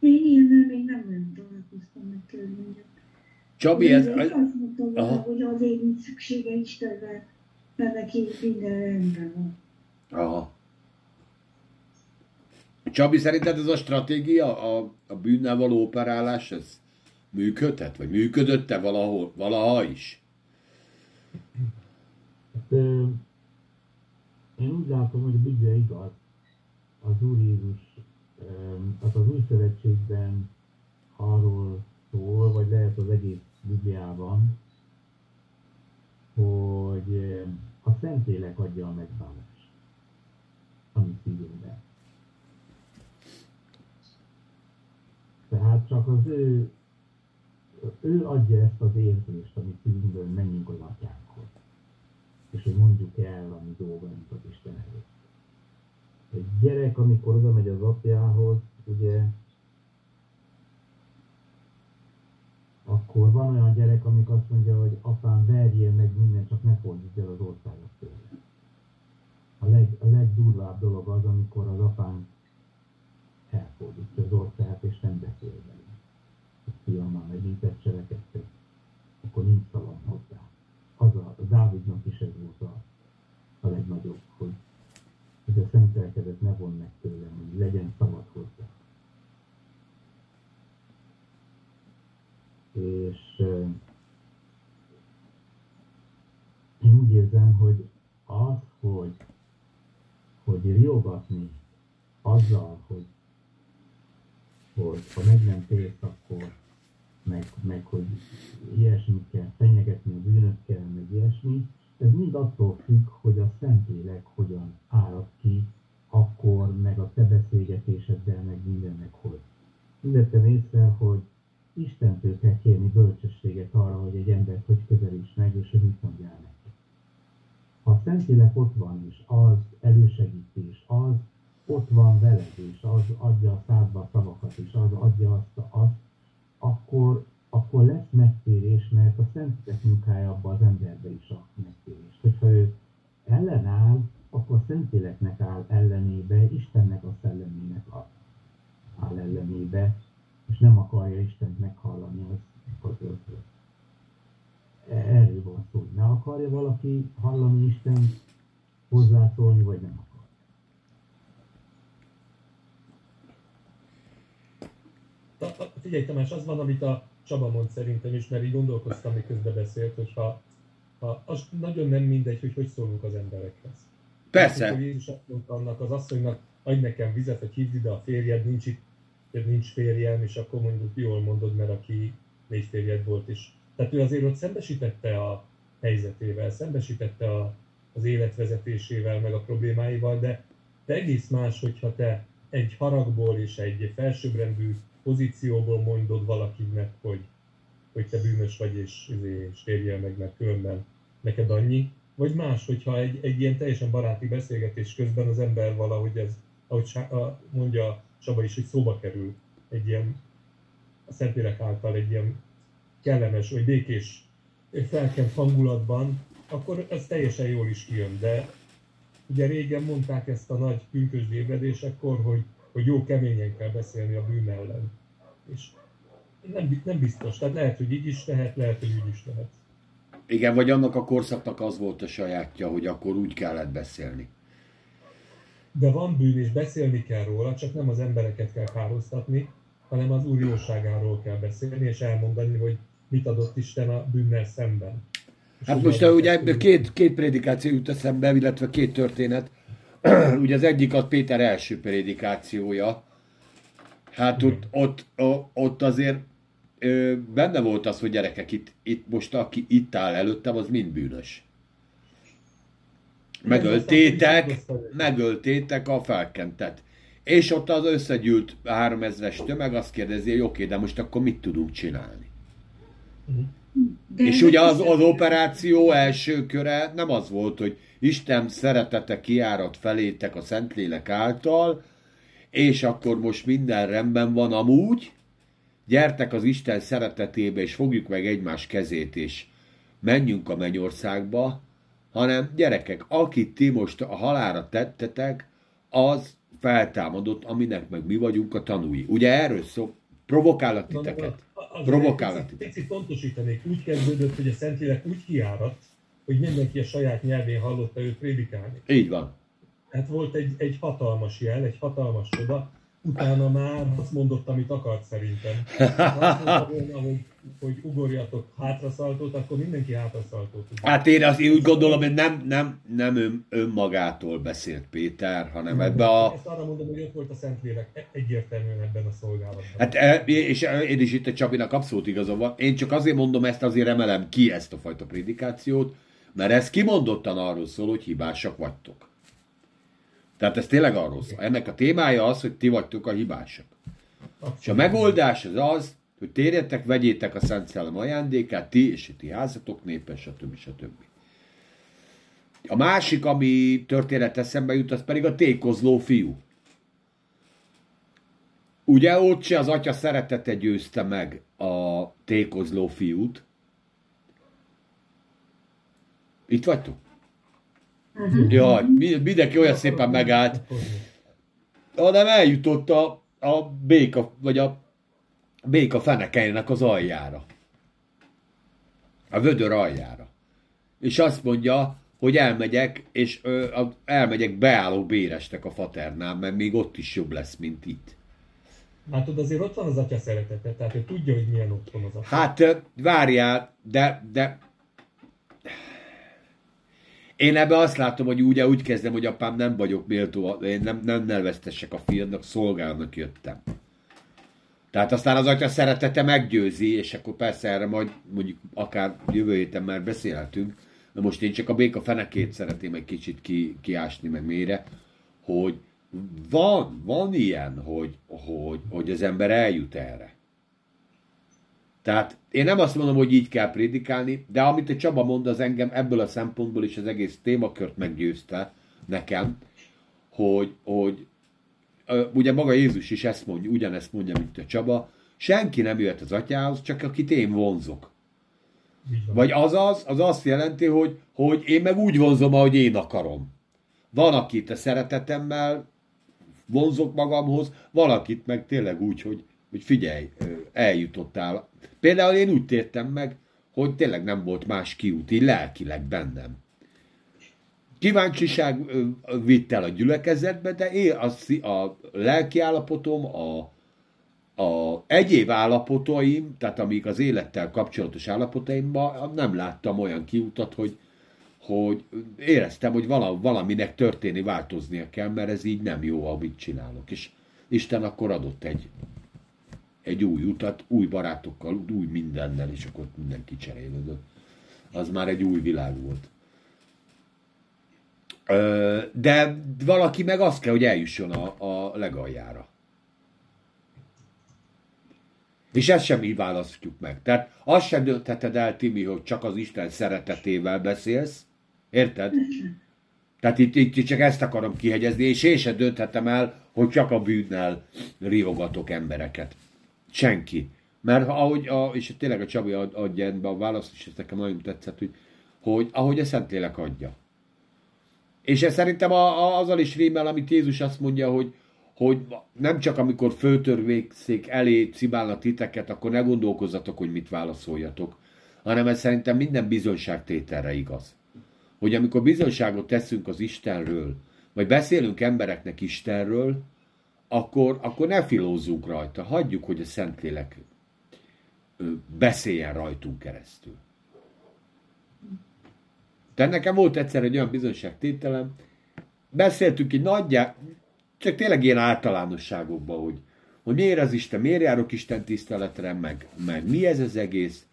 B: Én ilyennel még nem nagyon találkoztam meg körülmények.
A: Csabi, ez...
B: Azt mondtam,
A: Aha.
B: hogy azért nincs szüksége Istenre, mert neki minden rendben van.
A: Aha. Csabi, szerinted ez a stratégia, a, a bűnnel való operálás, ez működhet? Vagy működött-e valahol, valaha is?
F: Hát, én úgy látom, hogy a Biblia igaz. Az Úr Jézus, az az új szövetségben arról szól, vagy lehet az egész Bibliában, hogy a Szentlélek adja a megbánást, ami szívünkben. Tehát csak az ő, ő adja ezt az érzést, amit szívünkből menjünk az atyánkhoz. És hogy mondjuk el a mi dolgainkat Isten előtt. egy gyerek, amikor oda megy az apjához, ugye, akkor van olyan gyerek, amik azt mondja, hogy apám verjél meg mindent, csak ne fordítsd el az országot tőle. A, leg, a legdurvább dolog az, amikor az apám elfordítja az országot, és nem beszél vele. A fiam már megint ezt cselekedte, akkor nincs szavam hozzá. Az a, a Dávidnak is ez volt a, a legnagyobb, hogy hogy a szent lelkedet ne von meg tőlem, hogy legyen szabad hozzá. És én úgy érzem, hogy az, hogy, hogy riogatni azzal, hogy, hogy ha meg nem térsz, akkor meg, meg hogy ilyesmit kell fenyegetni a bűnökkel, meg ilyesmi, ez mind attól függ, hogy a Szentlélek hogyan árad ki, akkor, meg a te beszélgetéseddel, meg mindennek hogy. Mindettem észre, hogy Istentől kell kérni bölcsességet arra, hogy egy embert hogy közelíts meg, és hogy mit mondjál neki. Ha a Szentlélek ott van, és az elősegíti, és az ott van veled, és az adja a szádba a szavakat, és az adja azt, azt akkor akkor lesz megtérés, mert a Szentlélek munkája abban az emberbe is a megtérés. Hogyha ő ellenáll, akkor a Szentléleknek áll ellenébe, Istennek a szellemének áll ellenébe, és nem akarja Istent meghallani az, az ötlet. Erről van szó, hogy ne akarja valaki hallani Isten hozzászólni, vagy nem akar.
E: Figyelj Tamás, az van, amit a Csaba mond szerintem is, mert így gondolkoztam, miközben beszélt, hogy ha, ha az nagyon nem mindegy, hogy hogy szólunk az emberekhez.
A: Persze.
E: Amikor Jézus azt mondta annak az asszonynak, adj nekem vizet, hogy hívd ide a férjed, nincs itt, nincs férjem, és akkor mondjuk jól mondod, mert aki négy férjed volt is. Tehát ő azért ott szembesítette a helyzetével, szembesítette a, az életvezetésével, meg a problémáival, de, de egész más, hogyha te egy haragból és egy felsőbbrendű pozícióból mondod valakinek, hogy, hogy te bűnös vagy, és, és térjél meg, mert különben neked annyi. Vagy más, hogyha egy, egy ilyen teljesen baráti beszélgetés közben az ember valahogy ez, ahogy mondja Csaba is, hogy szóba kerül egy ilyen a Szentlélek által egy ilyen kellemes, vagy békés, felkent hangulatban, akkor ez teljesen jól is kijön. De ugye régen mondták ezt a nagy pünkösdi ébredésekkor, hogy hogy jó keményen kell beszélni a bűn ellen. És nem, nem biztos. Tehát lehet, hogy így is lehet, lehet, hogy úgy is lehet.
A: Igen, vagy annak a korszaknak az volt a sajátja, hogy akkor úgy kellett beszélni.
E: De van bűn, és beszélni kell róla, csak nem az embereket kell károztatni, hanem az Úr jóságáról kell beszélni, és elmondani, hogy mit adott Isten a bűnnel szemben.
A: És hát most ugye két, két prédikáció jut eszembe, illetve két történet. *clears throat* ugye az egyik az Péter első prédikációja. Hát ott, ott, ott azért ö, benne volt az, hogy gyerekek, itt, itt most aki itt áll előttem, az mind bűnös. Megöltétek, megöltétek a felkentet. És ott az összegyűlt háromezres tömeg azt kérdezi, hogy oké, de most akkor mit tudunk csinálni? De és ugye az, az operáció első köre nem az volt, hogy Isten szeretete kiárat felétek a Szentlélek által, és akkor most minden rendben van amúgy, gyertek az Isten szeretetébe, és fogjuk meg egymás kezét, és menjünk a mennyországba, hanem gyerekek, akit ti most a halára tettetek, az feltámadott, aminek meg mi vagyunk a tanúi. Ugye erről szó, provokállat titeket. Provokállat
E: titeket. Picit pontosítanék, úgy kezdődött, hogy a Szentlélek úgy kiárat, hogy mindenki a saját nyelvén hallotta őt prédikálni.
A: Így van.
E: Hát volt egy, egy hatalmas jel, egy hatalmas csoda, utána már azt mondott, amit akart szerintem. Azt volna, hogy, hogy ugorjatok hátraszaltót, akkor mindenki hátraszaltót.
A: Hát én, azt, én úgy gondolom, hogy nem, nem, nem ön, önmagától beszélt Péter, hanem nem, ebbe a...
E: Ezt arra mondom, hogy ott volt a Szentlélek e- egyértelműen ebben a szolgálatban.
A: Hát e, és én is itt a Csabinak abszolút igazam van. Én csak azért mondom ezt, azért emelem ki ezt a fajta prédikációt, mert ez kimondottan arról szól, hogy hibásak vagytok. Tehát ez tényleg arról szól. Ennek a témája az, hogy ti vagytok a hibásak. És a megoldás az az, hogy térjetek, vegyétek a Szent Szellem ajándékát, ti és ti házatok népe, stb. stb. A másik, ami történet eszembe jut, az pedig a tékozló fiú. Ugye ott se az atya szeretete győzte meg a tékozló fiút. Itt vagytok?
D: Uh-huh.
A: Jaj, mi- mindenki olyan szépen megállt, hanem eljutott a, a béka, vagy a béka fenekeinek az aljára. A vödör aljára. És azt mondja, hogy elmegyek, és ö, a, elmegyek beálló bérestek a faternál, mert még ott is jobb lesz, mint itt.
E: Látod, azért ott van az atya szeretete, tehát ő tudja, hogy milyen otthon az atya.
A: Hát várjál, de, de én ebbe azt látom, hogy ugye úgy kezdem, hogy apám nem vagyok méltó, én nem, nem neveztessek a fiadnak, szolgálnak jöttem. Tehát aztán az atya szeretete meggyőzi, és akkor persze erre majd mondjuk akár jövő héten már beszélhetünk, de most én csak a béka fenekét szeretném egy kicsit ki, kiásni meg mélyre, hogy van, van ilyen, hogy, hogy, hogy az ember eljut erre. Tehát én nem azt mondom, hogy így kell prédikálni, de amit a Csaba mond, az engem ebből a szempontból is az egész témakört meggyőzte nekem, hogy, hogy ugye maga Jézus is ezt mondja, ugyanezt mondja, mint a Csaba, senki nem jöhet az atyához, csak akit én vonzok. Vagy azaz, az azt jelenti, hogy, hogy én meg úgy vonzom, ahogy én akarom. Van, akit a szeretetemmel vonzok magamhoz, valakit meg tényleg úgy, hogy, hogy figyelj, eljutottál. Például én úgy tértem meg, hogy tényleg nem volt más kiút, így lelkileg bennem. Kíváncsiság vitt el a gyülekezetbe, de én a, a lelki állapotom, a, a egyéb állapotaim, tehát amik az élettel kapcsolatos állapotaimban, nem láttam olyan kiutat, hogy, hogy éreztem, hogy vala, valaminek történni, változnia kell, mert ez így nem jó, amit csinálok. És Isten akkor adott egy, egy új utat, új barátokkal, új mindennel, és akkor minden kicserélődött. Az már egy új világ volt. De valaki meg azt kell, hogy eljusson a, a legaljára. És ezt sem így választjuk meg. Tehát azt sem döntheted el, Timi, hogy csak az Isten szeretetével beszélsz. Érted? Tehát itt, itt csak ezt akarom kihegyezni, és én sem dönthetem el, hogy csak a bűnnel riogatok embereket. Senki. Mert ahogy, a, és tényleg a Csabi ad- adja ebbe a választ, és ez nekem nagyon tetszett, hogy, hogy ahogy a Szentlélek adja. És ez szerintem a, a, azzal is rímel, amit Jézus azt mondja, hogy, hogy nem csak amikor föltörvékszék elé cibálnak titeket, akkor ne gondolkozzatok, hogy mit válaszoljatok, hanem ez szerintem minden bizonyságtételre igaz. Hogy amikor bizonyságot teszünk az Istenről, vagy beszélünk embereknek Istenről, akkor, akkor ne filózzunk rajta, hagyjuk, hogy a Szentlélek beszéljen rajtunk keresztül. Tehát nekem volt egyszer egy olyan bizonyságtételem, beszéltünk egy nagyjá, csak tényleg ilyen általánosságokban, hogy, hogy miért az Isten, miért járok Isten tiszteletre, meg, meg mi ez az egész.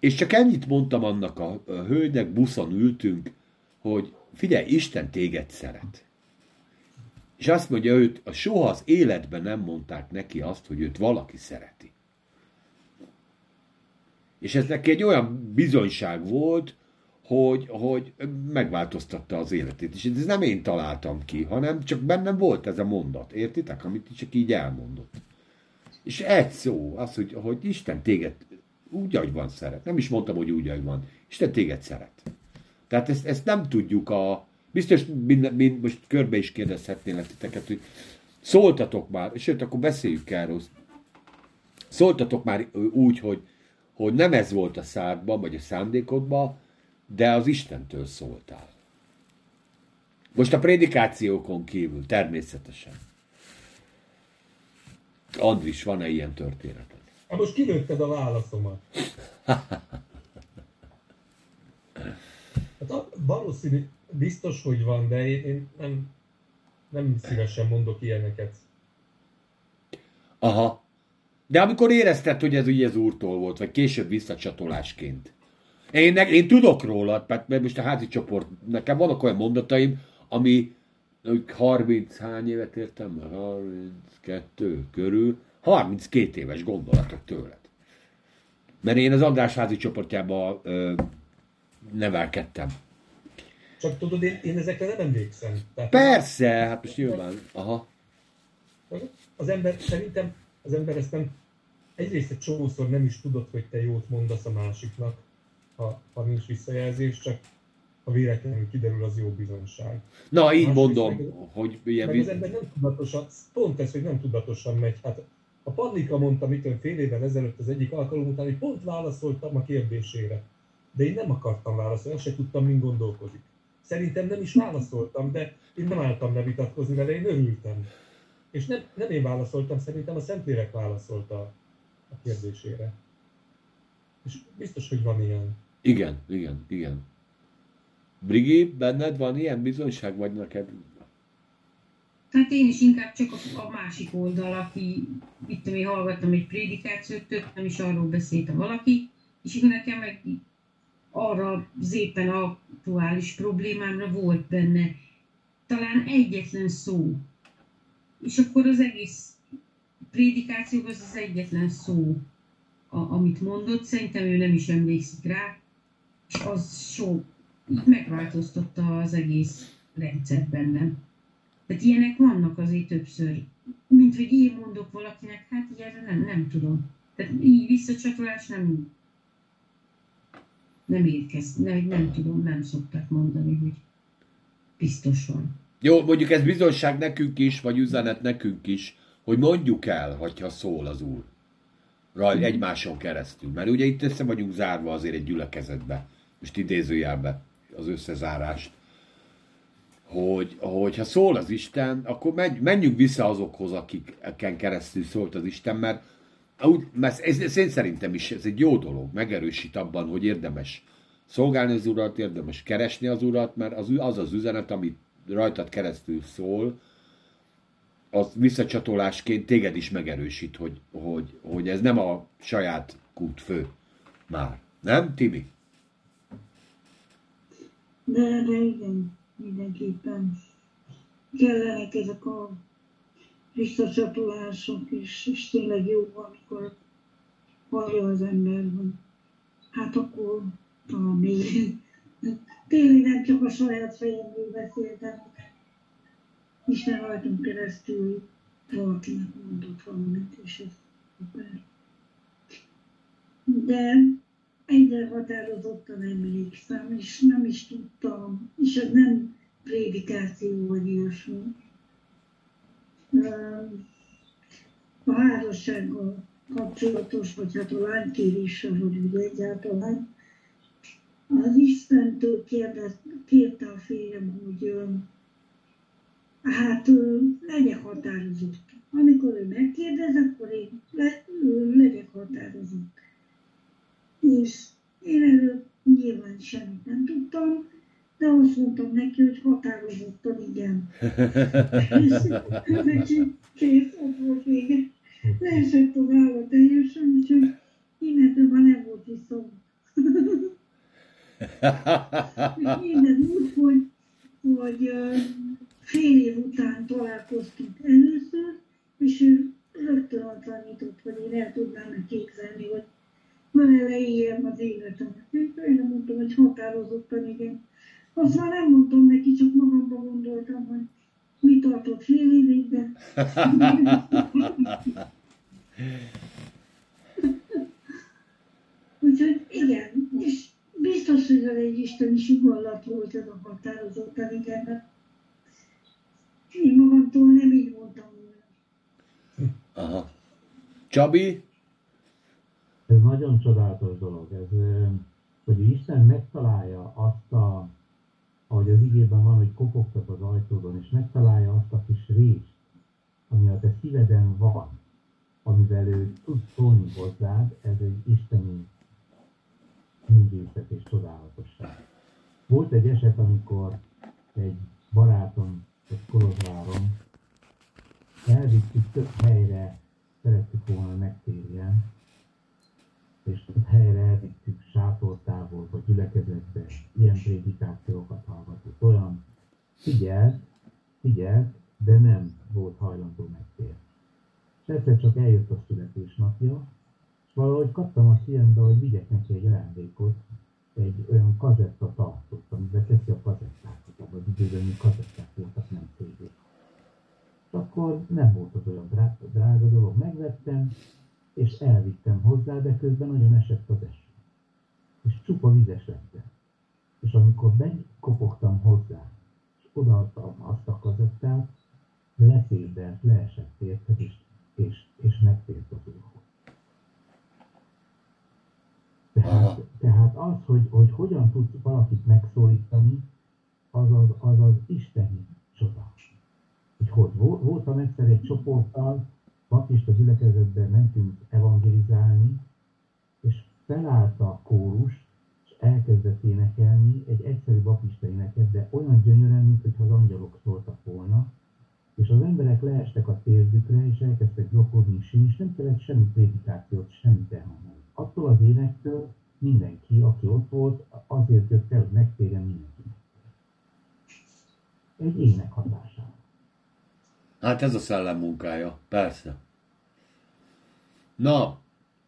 A: És csak ennyit mondtam annak a, a hölgynek, buszon ültünk, hogy figyelj, Isten téged szeret. És azt mondja őt, a soha az életben nem mondták neki azt, hogy őt valaki szereti. És ez neki egy olyan bizonyság volt, hogy, hogy megváltoztatta az életét. És ez nem én találtam ki, hanem csak bennem volt ez a mondat. Értitek? Amit csak így elmondott. És egy szó, az, hogy, hogy Isten téged úgy, ahogy van szeret. Nem is mondtam, hogy úgy, ahogy van. Isten téged szeret. Tehát ezt, ezt nem tudjuk a... Biztos, mind, mind, most körbe is kérdezhetnélek titeket, hogy szóltatok már, sőt, akkor beszéljük erről. Szóltatok már úgy, hogy, hogy nem ez volt a szádban, vagy a szándékodban, de az Istentől szóltál. Most a prédikációkon kívül, természetesen. Andris, van-e ilyen történeted?
E: Hát most kilőtted a válaszomat. *laughs* Hát valószínű, biztos, hogy van, de én, én nem, nem szívesen mondok ilyeneket.
A: Aha. De amikor érezted, hogy ez ugye az úrtól volt, vagy később visszacsatolásként. Én, én tudok róla, mert most a házi csoport, nekem vannak olyan mondataim, ami hogy 30 hány évet értem? 32 körül. 32 éves gondolatok tőled. Mert én az András házi csoportjába ö, nevelkedtem.
E: Csak tudod, én, én ezekre nem emlékszem. Tehát
A: Persze, hát most nyilván. Aha.
E: Az ember, szerintem az ember ezt nem, egyrészt egy csomószor nem is tudod, hogy te jót mondasz a másiknak, ha, ha nincs visszajelzés, csak ha véletlenül kiderül, az jó bizonyság.
A: Na, így
E: Másrészt
A: mondom,
E: meg-
A: hogy ilyen
E: Meg az ember nem tudatosan, pont ez, hogy nem tudatosan megy. Hát a Pannika mondta, mit tudom, fél évvel ezelőtt az egyik alkalom után, hogy pont válaszoltam a kérdésére. De én nem akartam válaszolni, azt se tudtam, min gondolkozik. Szerintem nem is válaszoltam, de én nem álltam levitatkozni vele, én örültem. És nem, nem én válaszoltam, szerintem a Szentlélek válaszolta a kérdésére. És biztos, hogy van ilyen.
A: Igen, igen, igen. Brigi, benned van ilyen bizonyság, vagy neked?
D: Hát én is inkább csak a, a másik oldal, aki, tudom, én hallgattam egy prédikációt, tök nem is arról beszélt a valaki, és nekem meg arra az éppen aktuális problémámra volt benne talán egyetlen szó. És akkor az egész prédikáció az az egyetlen szó, a, amit mondott, szerintem ő nem is emlékszik rá, és az sok így megváltoztatta az egész rendszer bennem. Tehát ilyenek vannak azért többször. Mint hogy én mondok valakinek, hát ilyenre nem, nem tudom. Tehát így visszacsatolás nem, nem érkez, nem, nem tudom, nem szokták mondani, hogy biztos van.
A: Jó, mondjuk ez bizonyság nekünk is, vagy üzenet nekünk is, hogy mondjuk el, hogyha szól az Úr. Raj, egymáson keresztül. Mert ugye itt össze vagyunk zárva azért egy gyülekezetbe. Most idézőjelbe az összezárást. Hogy, hogyha szól az Isten, akkor menj, menjünk vissza azokhoz, akiken keresztül szólt az Isten, mert, úgy, mert ez, ez én szerintem is ez egy jó dolog, megerősít abban, hogy érdemes szolgálni az Urat, érdemes keresni az Urat, mert az az, az üzenet, amit rajtad keresztül szól, az visszacsatolásként téged is megerősít, hogy, hogy, hogy ez nem a saját kút fő már. Nem, Timi?
B: De, de igen, mindenképpen kellenek ezek a visszacsatolások, és, és tényleg jó, amikor hallja az ember, hogy hát akkor még tényleg nem csak a saját fejemből beszéltem, Isten rajtunk keresztül valakinek mondott valamit, és ez szuper. De egyre határozottan emlékszem, és nem is tudtam, és ez nem prédikáció vagy ilyesmi. A házassággal kapcsolatos, vagy hát a lánykéréssel, vagy úgy egyáltalán, az Istentől kérdez, kérte a férjem, hogy hát legyek határozott. Amikor ő megkérdez, akkor én le, legyek határozott. És én erről nyilván semmit nem tudtam, de azt mondtam neki, hogy határozottan igen. És neki kész, ott volt vége. Leesett az állat teljesen, úgyhogy innentől már nem volt vissza. *laughs* Minden úgy, hogy, hogy fél év után találkoztunk először, és ő rögtön azt tanított, hogy én el tudnám képzelni, hogy vele leéljem az életemet. Én nem mondtam, hogy határozottan igen. Azt már nem mondtam neki, csak magamban gondoltam, hogy mi tartott fél évig, de Úgyhogy igen, és biztos, hogy ez egy isteni sugallat volt ez a határozottan, igen, mert én magamtól nem így mondtam volna.
A: Aha. Csabi?
F: Ez nagyon csodálatos dolog. Ez, ö, hogy Isten megtalálja azt a, ahogy az igében van, hogy kopogtat az ajtódon, és megtalálja azt a kis részt, ami a te szíveden van, amivel ő tud szólni hozzád, ez egy isteni művészet és csodálatosság. Volt egy eset, amikor egy barátom, egy Kolozsváron elvittük több helyre, szerettük volna megtérjen, és több helyre elvittük sátortávolba, gyülekezetbe, ilyen prédikációkat hallgatott, olyan figyelt, figyelt, de nem volt hajlandó megtérni. És egyszer csak eljött a születésnapja, és valahogy kaptam a szívembe, hogy vigyek neki egy ajándékot, egy olyan kazetta tartott, amiben teszi a kazettákat, abban az időben még kazetták voltak, nem cd És akkor nem volt az olyan drága, drága dolog, megvettem, és elvittem hozzá, de közben nagyon esett az eső. És csupa vizes lettem. És amikor bekopogtam hozzá, és odaadtam azt a kazettát, leszérdelt, leesett érted, és, és, és megtért az úrhoz. Tehát, tehát az, hogy, hogy hogyan tudsz valakit megszólítani, az az, az, az isteni csoda. Hogy hogy voltam egyszer egy csoporttal, baptista gyülekezetben mentünk evangelizálni, és felállt a kórus, és elkezdett énekelni egy egyszerű baptista éneket, de olyan gyönyörűen, mintha az angyalok szóltak volna, és az emberek leestek a térdükre, és elkezdtek zokogni, és nem kellett semmi prédikációt, semmi elmondani. Attól az énektől mindenki, aki ott volt, azért jött el, hogy megtérjen mindenki. Egy ének hatására.
A: Hát ez a szellem munkája, persze. Na,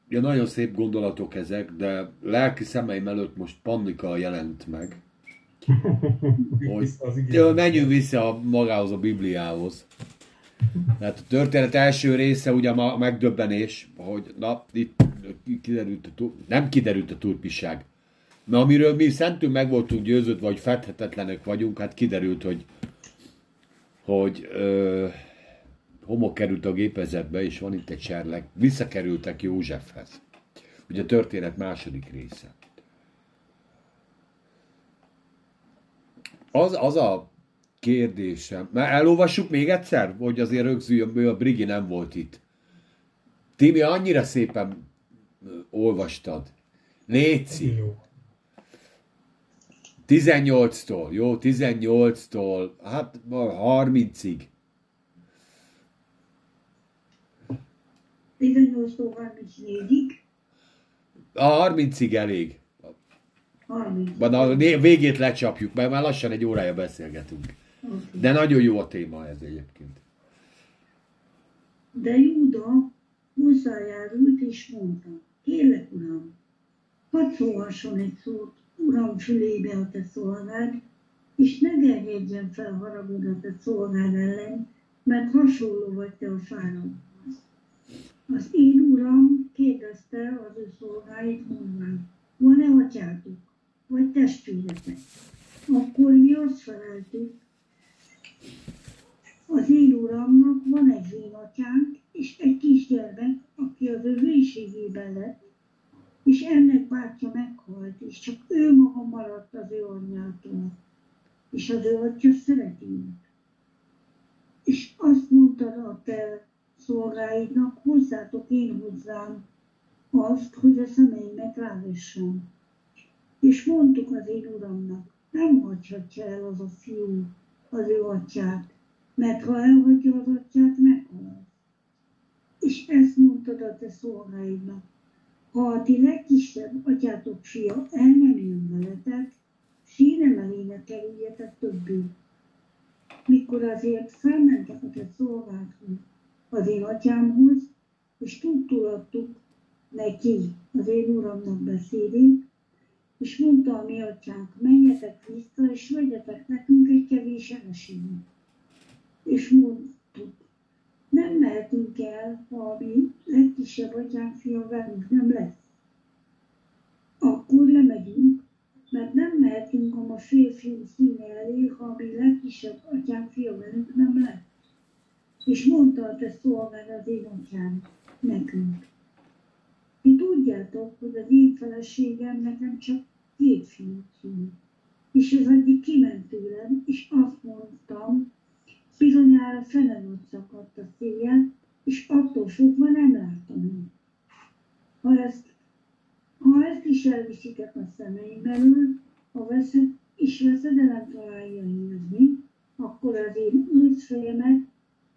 A: ja, nagyon szép gondolatok ezek, de lelki szemeim előtt most panika jelent meg. hogy ja, menjünk vissza magához a Bibliához. Tehát a történet első része ugye a megdöbbenés, hogy na, itt kiderült a nem kiderült a túlpisság. Mert amiről mi szentünk meg voltunk győződve, hogy fedhetetlenek vagyunk, hát kiderült, hogy, hogy ö, homok került a gépezetbe, és van itt egy serleg. Visszakerültek Józsefhez. Ugye a történet második része. Az, az a kérdésem. Mert elolvassuk még egyszer, hogy azért rögzüljön, a Brigi nem volt itt. Timi, annyira szépen olvastad. Léci. 18-tól, jó? 18-tól, hát 30-ig.
B: 18-tól 34-ig.
A: A 30-ig elég.
B: 30.
A: A végét lecsapjuk, mert már lassan egy órája beszélgetünk. Okay. De nagyon jó a téma ez egyébként.
B: De Júda hozzájárult és mondta, kérlek, uram, hadd szólhasson egy szót, uram fülébe a te szolgád, és ne gerjedjen fel haragod a te szolgád ellen, mert hasonló vagy te a fáradthoz. Az én uram kérdezte az ő szolgáit mondván, van-e atyátok, vagy testvéretek? Akkor mi azt feleltük, az én uramnak van egy vénatyánk, és egy kisgyermek, aki az ő hőségében lett, és ennek bátyja meghalt, és csak ő maga maradt az ő anyjától, és az ő atya szereti És azt mondta a te szolgáidnak, hozzátok én hozzám azt, hogy a szemeimet rávessem. És mondtuk az én uramnak, nem hagyhatja el az a fiú az ő atyát, mert ha elhagyja az atyát, meghal. És ezt mondtad a te szolgáidnak, ha a ti legkisebb atyátok fia el nem jön veletek, sínem eléne kerüljetek többé. Mikor azért felmentek a te szolgákhoz, az én atyámhoz, és tudtulattuk neki az én uramnak beszédét, és mondta a mi atyánk, menjetek vissza, és vegyetek nekünk egy kevés eleséget és mondtuk, nem mehetünk el, ha a mi legkisebb atyánk fia velünk nem lesz. Akkor lemegyünk, mert nem mehetünk a ma férfiú színe elé, ha a mi legkisebb atyánk fia velünk nem lesz. És mondta a te szolgád az atyám nekünk. Ti tudjátok, hogy az én feleségem nekem csak két fiú szült. És az egyik kiment tőlem, és azt mondtam, Bizonyára fele szakadt a széje, és attól fogva nem láttam őt. Ha ezt, ha ezt is elviszitek a szemeim belül, ha veszed, és veszedelem találja érezni, akkor az én őszfejemet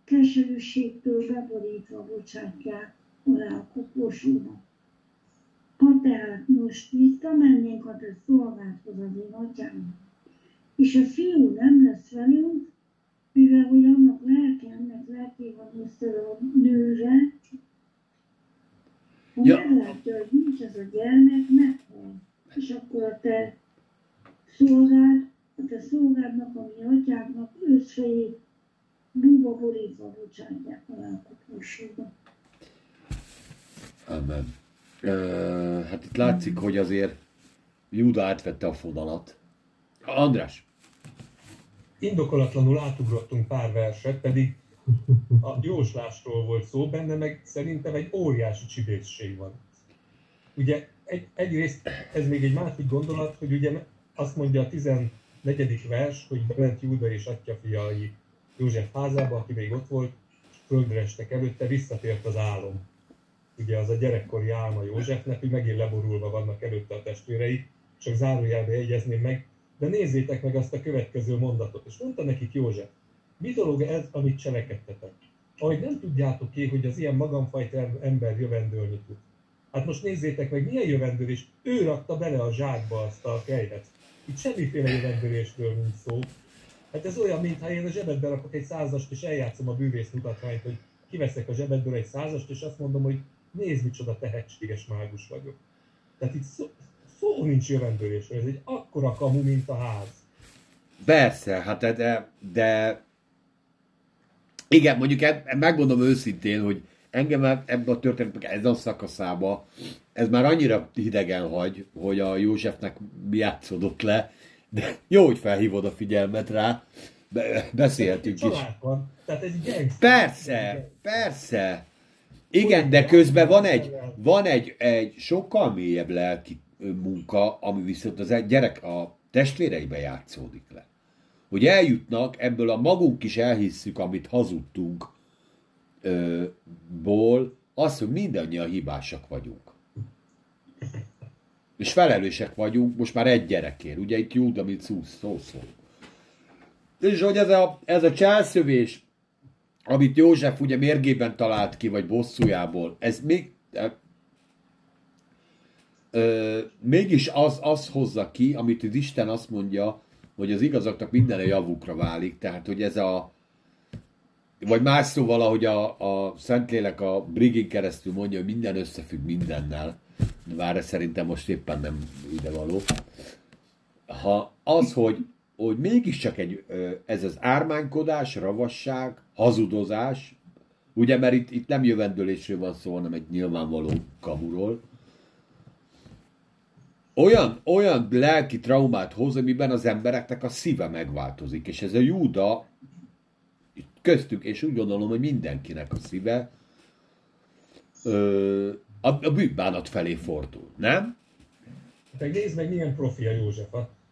B: keserűségtől beborítva bocsátják alá a koporsónak. Ha tehát most visszamennénk a te szolgálthoz az én atyám, és a fiú nem lesz velünk, mivel hogy annak lelke, ennek lelké van össze a nőre, ha ja. meglátja, hogy nincs ez a gyermek, meghal. és akkor a te szolgád, a te szolgádnak, ami atyáknak őszfejét búba borítva bocsátják a látottosságot.
A: Amen. Uh, hát itt látszik, hogy azért Júda átvette a fonalat. András,
E: Indokolatlanul átugrottunk pár verset, pedig a jóslásról volt szó, benne meg szerintem egy óriási csibészség van. Ugye egy, egyrészt ez még egy másik gondolat, hogy ugye azt mondja a 14. vers, hogy bement Júda és atya fiai József házába, aki még ott volt, és földre estek előtte, visszatért az álom. Ugye az a gyerekkori álma Józsefnek, hogy megint leborulva vannak előtte a testvérei, csak zárójelbe jegyezném meg, de nézzétek meg azt a következő mondatot. És mondta nekik József, mi dolog ez, amit cselekedtetek? Ahogy nem tudjátok ki, hogy az ilyen magamfajta ember jövendőlni tud. Hát most nézzétek meg, milyen jövendőlés. Ő rakta bele a zsákba azt a kejhet. Itt semmiféle jövendőlésről nincs szó. Hát ez olyan, mintha én a zsebedbe rakok egy százast, és eljátszom a bűvész mutatványt, hogy kiveszek a zsebedből egy százast, és azt mondom, hogy nézd, micsoda tehetséges mágus vagyok. Tehát itt szó, szó nincs jövendőlésről, ez egy akkora kamu, mint a ház.
A: persze, hát de, de, igen, mondjuk megmondom őszintén, hogy engem ebben a történetnek ez a szakaszába, ez már annyira hidegen hagy, hogy a Józsefnek játszódott le, de jó, hogy felhívod a figyelmet rá, Be, beszéltünk is.
E: Van, tehát gangster.
A: Persze, persze. Igen, de közben van egy, van egy, egy sokkal mélyebb lelki munka, ami viszont az egy gyerek a testvéreibe játszódik le. Hogy eljutnak, ebből a magunk is elhisszük, amit hazudtunk, ö, ból, az, hogy mindannyian hibásak vagyunk. És felelősek vagyunk most már egy gyerekért. Ugye itt Júda, mint szó szó. szó. És hogy ez a, ez a cselszövés, amit József ugye mérgében talált ki, vagy bosszújából, ez még, ö, mégis az, az hozza ki, amit az Isten azt mondja, hogy az igazaknak minden a javukra válik, tehát hogy ez a, vagy más szóval, ahogy a, a Szentlélek a Brigin keresztül mondja, hogy minden összefügg mindennel, bár ez szerintem most éppen nem ide való. Ha az, hogy, hogy mégiscsak egy, ez az ármánykodás, ravasság, hazudozás, ugye, mert itt, itt nem jövendőlésről van szó, hanem egy nyilvánvaló kamuról, olyan, olyan lelki traumát hoz, amiben az embereknek a szíve megváltozik, és ez a Júda köztük, és úgy gondolom, hogy mindenkinek a szíve ö, a, a bűnbánat felé fordul, nem?
E: Meg nézd meg, milyen profi a József,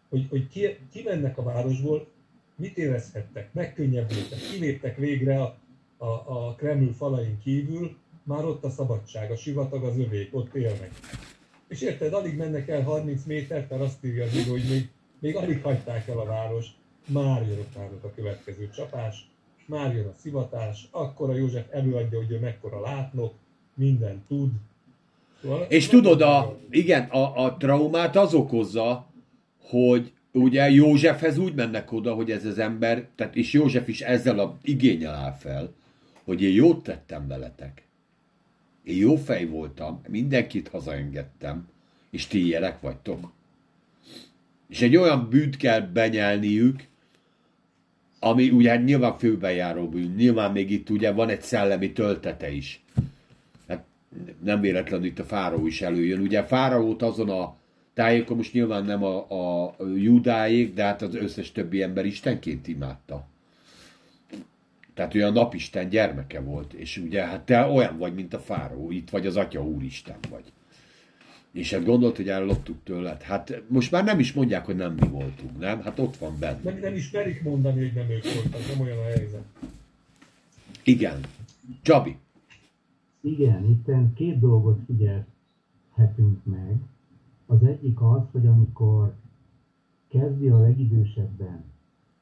E: hogy, hogy ki, kimennek a városból, mit érezhettek, megkönnyebbültek, kiléptek végre a, a, a Kreml falain kívül, már ott a szabadság, a sivatag az övék, ott élnek. És érted, alig mennek el 30 métert, mert azt írja az író, hogy még, még alig hagyták el a várost, már jön ott a következő csapás, már jön a szivatás, akkor a József előadja, hogy ő mekkora látnok, mindent tud.
A: Szóval és tudod, a, igen, a, a traumát az okozza, hogy ugye Józsefhez úgy mennek oda, hogy ez az ember, tehát és József is ezzel a igényel áll fel, hogy én jót tettem veletek. Én jó fej voltam, mindenkit hazaengedtem, és ti ilyenek vagytok. És egy olyan bűnt kell benyelniük, ami ugye hát nyilván főbejáró bűn, nyilván még itt ugye van egy szellemi töltete is. Hát nem véletlenül itt a fáraó is előjön. Ugye fáraót azon a tájékon most nyilván nem a, a judáék, de hát az összes többi ember istenként imádta. Tehát olyan napisten gyermeke volt, és ugye hát te olyan vagy, mint a fáraó, itt vagy az atya úristen vagy. És hát gondolt, hogy elloptuk tőled. Hát most már nem is mondják, hogy nem mi voltunk, nem? Hát ott van benne.
E: Nem, nem is merik mondani, hogy nem ők voltak, nem olyan a helyzet.
A: Igen. Csabi.
F: Igen, itt két dolgot figyelhetünk meg. Az egyik az, hogy amikor kezdi a legidősebben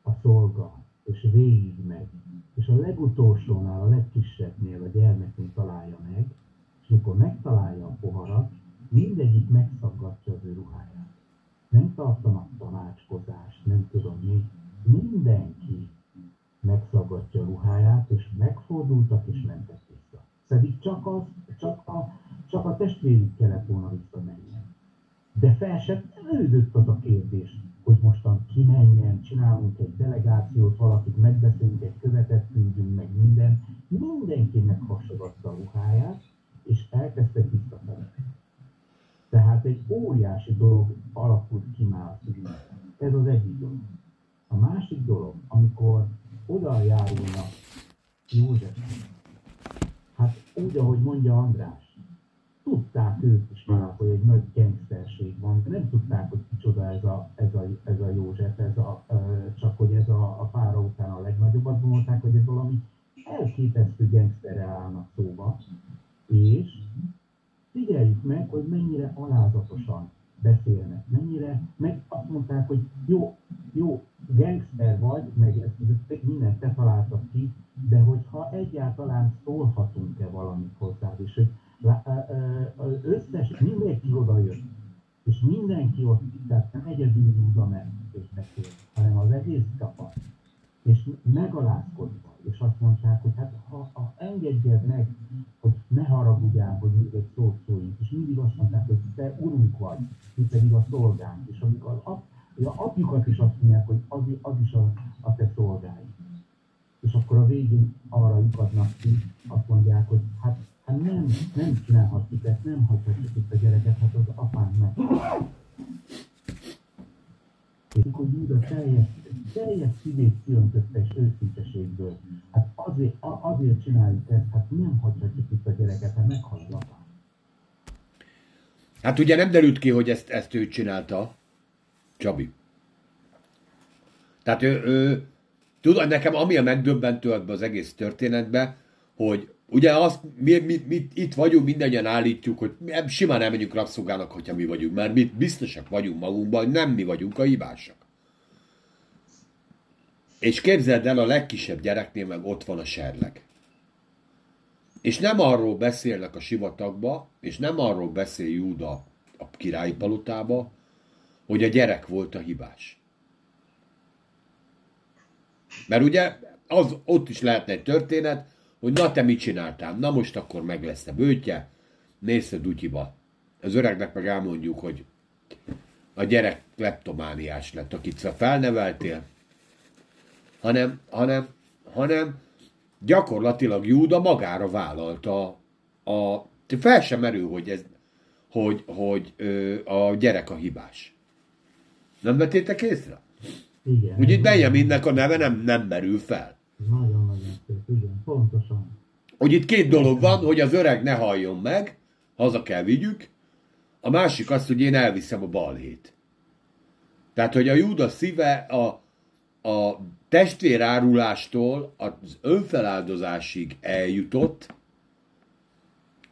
F: a szolga, és végig megy, és a legutolsónál, a legkisebbnél, a gyermeknél találja meg, és amikor megtalálja a poharat, mindegyik megszaggatja az ő ruháját. Nem tartanak tanácskozást, nem tudom mi. Mindenki megszaggatja a ruháját, és megfordultak, és mentek vissza. Pedig csak, az, csak, a, csak a testvérük kellett volna visszamenni. De fel sem előzött az a kérdés, hogy mostan kimenjen, csinálunk egy delegációt, valakit megbeszélünk, egy követet küldünk, meg minden. Mindenki meghasogatta a ruháját, és elkezdte visszafelé. Tehát egy óriási dolog alakult ki már a Ez az egyik dolog. A másik dolog, amikor oda járulnak József, hát úgy, ahogy mondja András, tudták ők is már, hogy egy nagy gangsterség van, de nem tudták, hogy kicsoda ez a, ez a, ez a József, ez a, csak hogy ez a, a pára után a legnagyobb, azt gondolták, hogy ez valami elképesztő gangsterre állnak szóba, és figyeljük meg, hogy mennyire alázatosan beszélnek, mennyire, meg azt mondták, hogy jó, jó, gangster vagy, meg ezt, ezt mindent te találtad ki, de hogyha egyáltalán szólhatunk-e valamit hozzád, és hogy az összes, mindenki oda jött, és mindenki ott, tehát nem egyedül Júda meg és beszél, hanem az egész csapat, és megalázkodva, és azt mondták, hogy hát ha, ha engedjed meg, hogy ne haragudjál, hogy még egy szót szóljunk, és mindig azt mondták, hogy te urunk vagy, mi pedig a szolgánk, és amikor az ap, a apjukat is azt mondják, hogy az, az is a, a te szolgáid. És akkor a végén arra lyukadnak ki, azt mondják, hogy hát, hát nem, nem csinálhatjuk ezt, nem hagyhatjuk itt a gyereket, hát az apánk meg. És akkor Júda teljes, teljes szívét kiöntötte és őszinteségből. Hát azért, azért csináljuk ezt, hát nem hagyhatjuk itt a gyereket, hát meghal az apám.
A: Hát ugye nem derült ki, hogy ezt, ezt ő csinálta, Csabi. Tehát ő, ő tudod, nekem ami a megdöbbentő ebbe az egész történetbe, hogy ugye azt, mi, mi, mi itt vagyunk, mindannyian állítjuk, hogy simán nem megyünk rabszolgának, hogyha mi vagyunk, mert mi biztosak vagyunk magunkban, hogy nem mi vagyunk a hibásak. És képzeld el, a legkisebb gyereknél meg ott van a serleg. És nem arról beszélnek a sivatagba, és nem arról beszél Júda a királyi palotába, hogy a gyerek volt a hibás. Mert ugye az, ott is lehetne egy történet, hogy na te mit csináltál, na most akkor meg lesz a bőtje, nézd a dutyiba. Az öregnek meg elmondjuk, hogy a gyerek kleptomániás lett, akit felneveltél, hanem, hanem, hanem gyakorlatilag Júda magára vállalta a, fel sem merül, hogy, ez, hogy, hogy ö, a gyerek a hibás. Nem vettétek észre?
F: Igen.
A: Úgy itt Benjaminnek a neve nem, nem merül fel.
F: Nagyon-nagyon szép, igen, pontosan.
A: Hogy itt két dolog van, hogy az öreg ne halljon meg, haza kell vigyük, a másik az, hogy én elviszem a balhét. Tehát, hogy a Júda szíve a, a testvérárulástól az önfeláldozásig eljutott,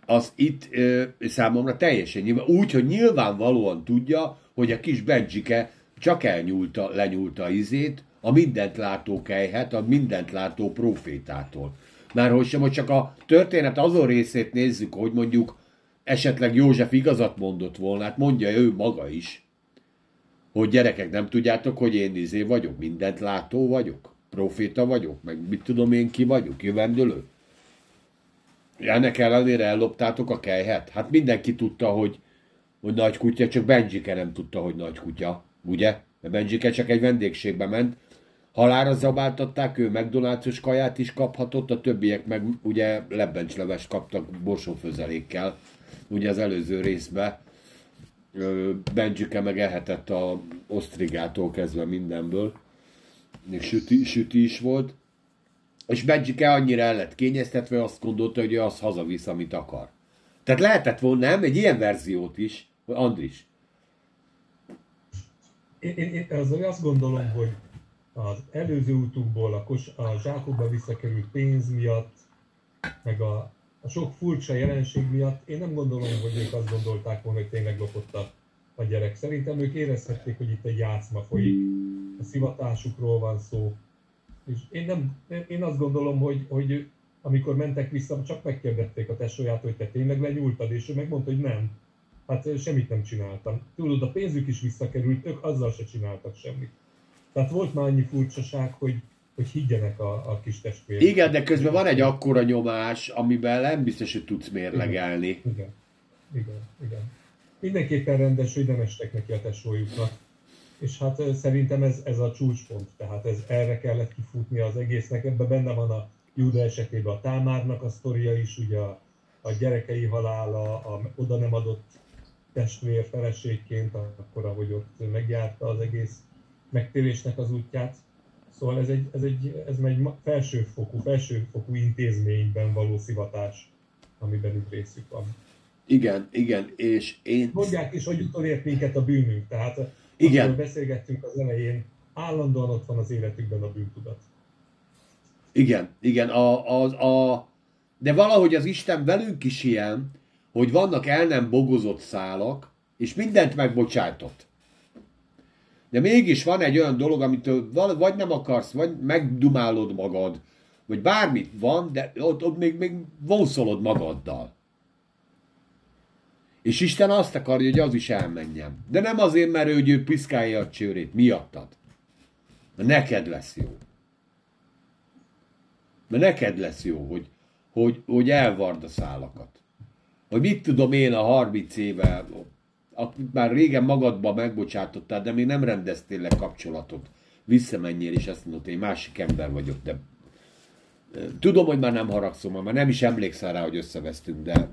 A: az itt ö, számomra teljesen nyilván, úgy, hogy nyilvánvalóan tudja, hogy a kis Benjike csak elnyúlta, lenyúlta izét, a mindent látó kejhet, a mindent látó profétától. Már hogy sem, hogy csak a történet azon részét nézzük, hogy mondjuk esetleg József igazat mondott volna, hát mondja ő maga is, hogy gyerekek, nem tudjátok, hogy én izé vagyok, mindent látó vagyok, proféta vagyok, meg mit tudom én ki vagyok, jövendőlő. Ennek ellenére elloptátok a kejhet? Hát mindenki tudta, hogy, hogy nagy kutya, csak Benjike nem tudta, hogy nagy kutya, ugye? Mert Benjike csak egy vendégségbe ment, halára zabáltatták, ő McDonald's kaját is kaphatott, a többiek meg ugye lebbencslevest kaptak borsófőzelékkel, ugye az előző részben. Benjike meg ehetett a osztrigától kezdve mindenből, még süti, süti is volt. És Benjike annyira el lett kényeztetve, azt gondolta, hogy ő azt hazavisz, amit akar. Tehát lehetett volna, nem? Egy ilyen verziót is, Andris.
E: Én, én, én azt gondolom, hogy az előző útunkból a, kos, a zsákokba visszakerült pénz miatt, meg a, a sok furcsa jelenség miatt, én nem gondolom, hogy ők azt gondolták volna, hogy tényleg lopott a, a gyerek. Szerintem ők érezhették, hogy itt egy játszma folyik, a szivatásukról van szó. És én, nem, én azt gondolom, hogy, hogy amikor mentek vissza, csak megkérdették a tesóját, hogy te tényleg lenyúltad, és ő megmondta, hogy nem. Hát semmit nem csináltam. Tudod, a pénzük is visszakerült, ők azzal se csináltak semmit. Tehát volt már annyi furcsaság, hogy, hogy higgyenek a, a kis testvérek.
A: Igen, de közben van egy akkora nyomás, amiben nem biztos, hogy tudsz mérlegelni.
E: Igen, igen, igen. igen. mindenképpen rendes, hogy nem estek neki a tesójuknak. És hát szerintem ez, ez a csúcspont, tehát ez erre kellett kifutni az egésznek. Ebben benne van a Júda esetében a Támárnak a sztoria is, ugye a, a gyerekei halála, a oda nem adott testvér feleségként, akkor ahogy ott megjárta az egész megtérésnek az útját. Szóval ez egy, ez egy, ez egy felsőfokú, felsőfokú intézményben való szivatás, amiben itt részük van.
A: Igen, igen, és én...
E: Mondják is, hogy utolért minket a bűnünk, tehát
A: Igen.
E: beszélgettünk az elején, állandóan ott van az életükben a bűntudat.
A: Igen, igen, a, a, a, de valahogy az Isten velünk is ilyen, hogy vannak el nem bogozott szálak, és mindent megbocsájtott. De mégis van egy olyan dolog, val- vagy nem akarsz, vagy megdumálod magad, vagy bármit van, de ott, ott még, még vonszolod magaddal. És Isten azt akarja, hogy az is elmenjen. De nem azért, mert ő, hogy ő piszkálja a csőrét, miattad. Mert neked lesz jó. Mert neked lesz jó, hogy, hogy, hogy elvard a szálakat. Hogy mit tudom én a 30 éve, akit már régen magadban megbocsátottál, de még nem rendeztél le kapcsolatot. Visszamenjél, és azt mondod, én másik ember vagyok, de tudom, hogy már nem haragszom, már nem is emlékszel rá, hogy összevesztünk, de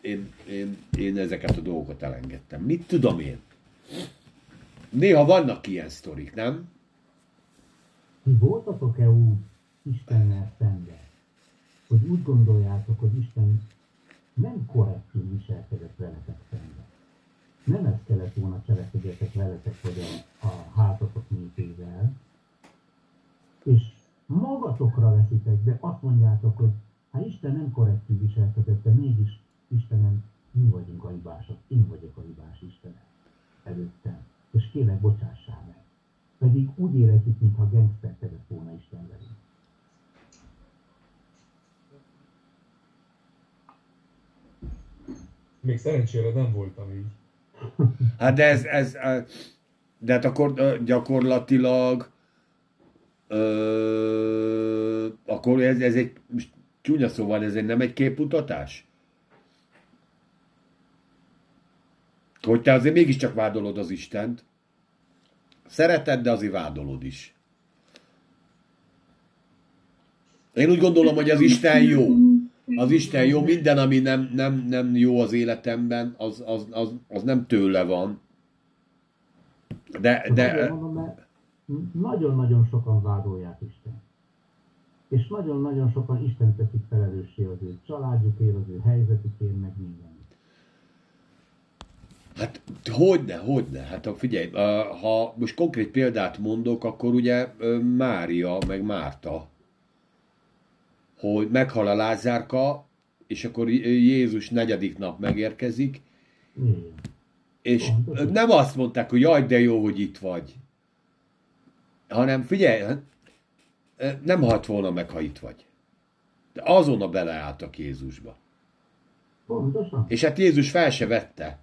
A: én, én, én ezeket a dolgokat elengedtem. Mit tudom én? Néha vannak ilyen sztorik, nem?
F: Ti voltatok-e úgy Istennel szemben, hogy úgy gondoljátok, hogy Isten nem korrektül viselkedett veletek szemben? Nem ezt kellett volna cselekedjetek veletek, vagy a, a hátatok népével, és magatokra veszitek, de azt mondjátok, hogy hát Isten nem korrektül viselkedett, de mégis Istenem, mi vagyunk a hibások, én vagyok a hibás Istenem előttem, és kérlek, bocsássál meg. Pedig úgy érezzük, mintha gangsterkedett volna Isten velünk.
E: Még szerencsére nem voltam így.
A: Hát de ez, ez, de hát akkor gyakorlatilag ö, akkor ez, ez egy, csúnya szóval, ez nem egy képmutatás? Hogy te azért mégiscsak vádolod az Istent. Szereted, de azért vádolod is. Én úgy gondolom, hogy az Isten jó. Az Isten jó, minden, ami nem, nem, nem jó az életemben, az, az, az, az nem tőle van. De, de
F: nagyon-nagyon sokan vádolják Isten. És nagyon-nagyon sokan Isten teszik felelőssé az ő családjukért, az ő helyzetükért, meg minden.
A: hát hogyne, hogyne. Hát figyelj, ha most konkrét példát mondok, akkor ugye Mária meg Márta, hogy meghal a Lázárka, és akkor Jézus negyedik nap megérkezik,
F: Igen.
A: És nem azt mondták, hogy jaj, de jó, hogy itt vagy. Hanem figyelj, hát, nem halt volna meg, ha itt vagy. De azonnal beleálltak Jézusba.
F: Pontosan.
A: És hát Jézus fel se vette.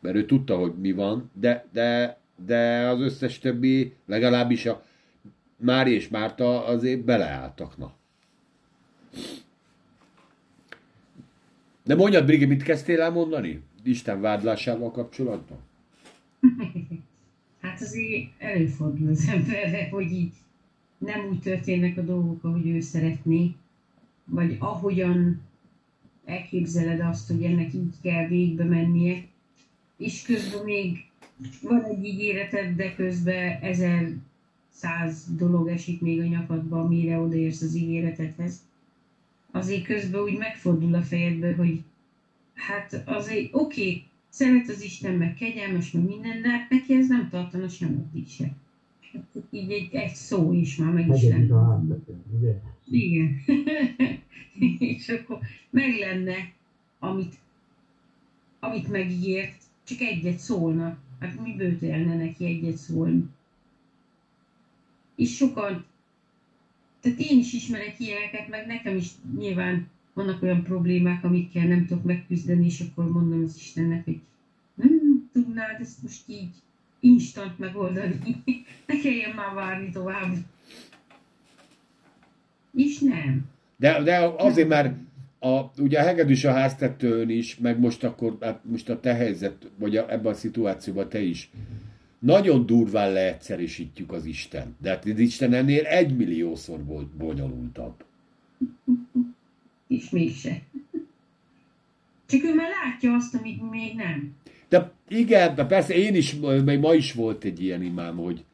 A: Mert ő tudta, hogy mi van, de, de, de az összes többi, legalábbis a Mári és Márta azért beleálltak, na. De mondjad, Brigi, mit kezdtél el mondani? Isten vádlásával kapcsolatban?
D: Hát azért előfordul az emberre, hogy így nem úgy történnek a dolgok, ahogy ő szeretné, vagy ahogyan elképzeled azt, hogy ennek így kell végbe mennie, és közben még van egy ígéreted, de közben ezer száz dolog esik még a nyakadba, mire odaérsz az ígéretedhez. Azért közben úgy megfordul a fejedbe, hogy hát azért oké, okay, szeret az Isten, meg kegyelmes, meg minden, de hát neki ez nem tartana semmit se. Hát így egy, egy szó is már meg is
F: ugye?
D: Igen. *laughs* és akkor meg lenne, amit, amit megígért, csak egyet szólna. Hát mi bőtelne neki egyet szólni? És sokan, tehát én is ismerek ilyeneket, meg nekem is nyilván vannak olyan problémák, amikkel nem tudok megküzdeni, és akkor mondom az Istennek, hogy nem tudnád ezt most így instant megoldani, ne kelljen már várni tovább. És nem.
A: De, de azért, mert a, ugye a hegedűs a háztetőn is, meg most akkor, hát most a te helyzet, vagy a, ebben a szituációban te is, nagyon durván leegyszerűsítjük az Isten. De hát az Isten ennél egymilliószor volt bonyolultabb.
D: És mégse. Csak ő már látja azt, amit mi még nem.
A: De igen, de persze én is, még ma is volt egy ilyen imám, hogy,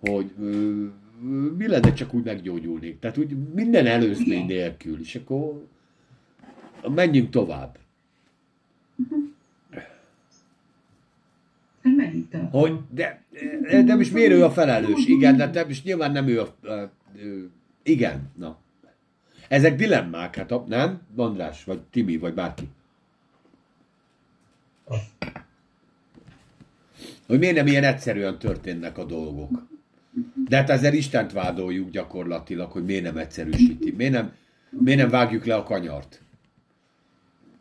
A: hogy ö, mi lenne csak úgy meggyógyulnék. Tehát úgy minden előzmény nélkül, és akkor menjünk tovább.
D: Meditál.
A: Hogy, de, de most miért ő a felelős? Igen, de, de most nyilván nem ő a... igen, na. Ezek dilemmák, hát nem? András, vagy Timi, vagy bárki.
E: Azt.
A: Hogy miért nem ilyen egyszerűen történnek a dolgok. De hát ezzel Istent vádoljuk gyakorlatilag, hogy miért nem egyszerűsíti. Miért nem, miért nem vágjuk le a kanyart?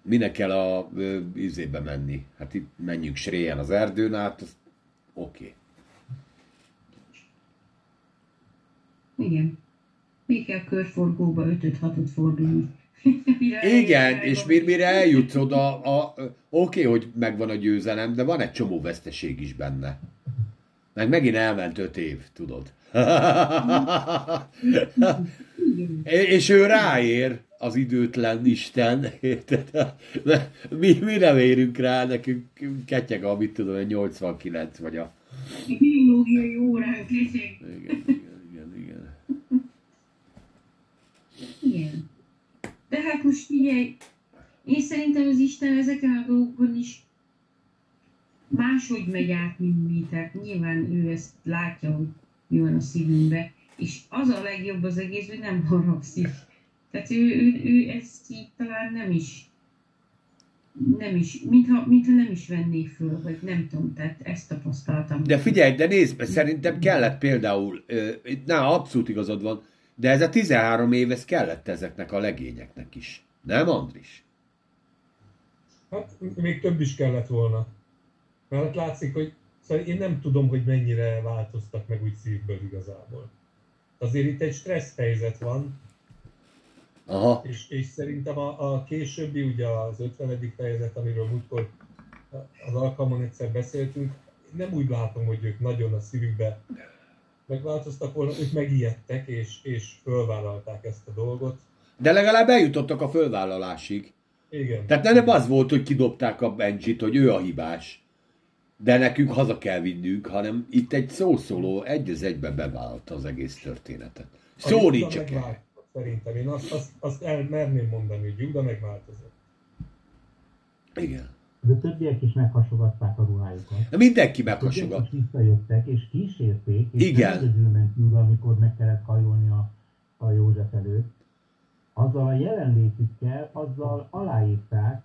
A: Minek kell a ö, menni? Hát itt menjünk sréjen az erdőn át, az oké. Okay.
D: Igen. Még kell körforgóba 5-6-ot fordulni. *laughs*
A: Igen, és
D: oda.
A: mire, eljutsz oda, a, oké, hogy megvan a győzelem, de van egy csomó veszteség is benne. Meg megint elment öt év, tudod. *laughs* *laughs* és ő ráér, az időtlen Isten, érted? Mi, mi nem érünk rá, nekünk ketyeg, amit tudom, a 89 vagy a...
D: Biológiai leszek.
A: Igen, igen, igen, igen.
D: Igen. De hát most figyelj, én szerintem az Isten ezeken a dolgokon is máshogy megy át, mint mi. Tehát nyilván ő ezt látja, hogy mi van a szívünkbe. És az a legjobb az egész, hogy nem haragszik. Tehát ő, ő, ő ezt így talán nem is nem is, mintha, mintha nem is venné föl, vagy nem tudom, tehát ezt tapasztaltam.
A: De figyelj, de nézd, be, szerintem kellett például, na, abszolút igazad van, de ez a 13 év, ez kellett ezeknek a legényeknek is. Nem, Andris?
E: Hát még több is kellett volna. Mert hát látszik, hogy szóval én nem tudom, hogy mennyire változtak meg úgy szívből igazából. Azért itt egy stressz helyzet van,
A: Aha.
E: és, és szerintem a, a későbbi, ugye az 50. fejezet, amiről múltkor az alkalmon egyszer beszéltünk, nem úgy látom, hogy ők nagyon a szívükbe megváltoztak volna, ők megijedtek, és, és fölvállalták ezt a dolgot.
A: De legalább eljutottak a fölvállalásig.
E: Igen.
A: Tehát nem az volt, hogy kidobták a Benjit, hogy ő a hibás. De nekünk haza kell vinnünk, hanem itt egy szószóló egy az egybe bevállalta az egész történetet. Szó nincs kell.
E: Szerintem én azt, azt, azt elmerném mondani, hogy Júda megváltozott.
A: Igen.
F: De többiek is meghasogatták a ruhájukat.
A: Na mindenki
F: Többiek
A: meghasogat.
F: is visszajöttek, és kísérték, és
A: Igen.
F: nem ment Júda, amikor meg kellett hajolni a, a József előtt. Azzal a jelenlétükkel, azzal aláírták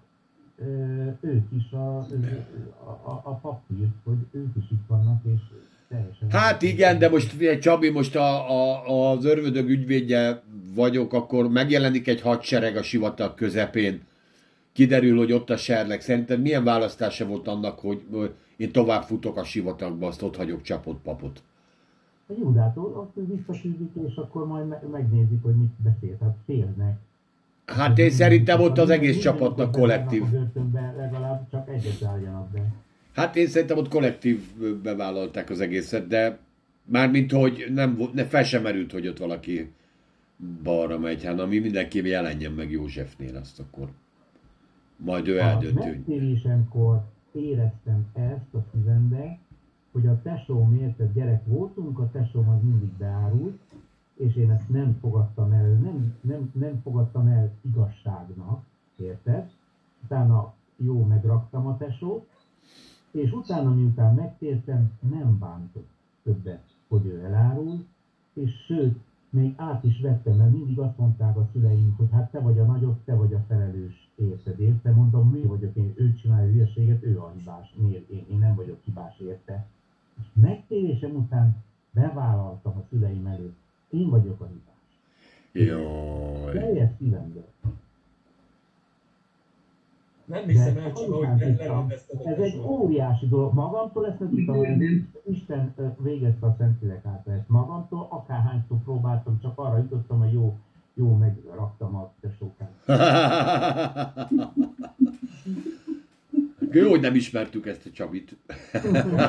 F: ők is a, a, a, a papírt, hogy ők is itt vannak, és.
A: Hát igen, de most Csabi, most a, a, az örvödög ügyvédje vagyok, akkor megjelenik egy hadsereg a sivatag közepén. Kiderül, hogy ott a serleg. Szerintem milyen választása volt annak, hogy én tovább futok a sivatagba, azt ott hagyok csapott papot.
F: A Júdától azt visszaküldik, és akkor majd me- megnézik, hogy mit beszélt. Hát félnek.
A: Hát én szerintem ott az egész csapatnak kollektív.
F: Legalább csak egyet álljanak be.
A: Hát én szerintem ott kollektív bevállalták az egészet, de mármint, hogy nem, ne fel sem merült, hogy ott valaki balra megy, hanem mi mindenki jelenjen meg Józsefnél, azt akkor majd ő
F: A
A: eldönti, hogy
F: megtérésemkor éreztem ezt a szívembe, hogy a tesóm érted gyerek voltunk, a tesóm az mindig beárult, és én ezt nem fogadtam el, nem, nem, nem fogadtam el igazságnak, érted? Utána jó megraktam a tesót, és utána, miután megtértem, nem bántott többet, hogy ő elárul, és sőt, még át is vettem, mert mindig azt mondták a szüleim, hogy hát te vagy a nagyobb, te vagy a felelős, érted, érte? Mondom, mi vagyok én, ő csinálja a hülyeséget, ő a hibás, miért én, én nem vagyok hibás, érte? És megtérésem után bevállaltam a szüleim előtt, én vagyok a hibás.
A: Jaj.
F: Teljes szívemből.
E: Nem hiszem el, ahogy
F: tudtam,
E: lerendezted
F: Ez egy óriási dolog. Magamtól ezt nem tudtam, hogy Isten végezte a Szentlélek által ezt. Magamtól akárhányszor próbáltam, csak arra jutottam, hogy jó, jó, megraktam a tesókát.
A: Jó, hogy nem ismertük ezt a Csabit.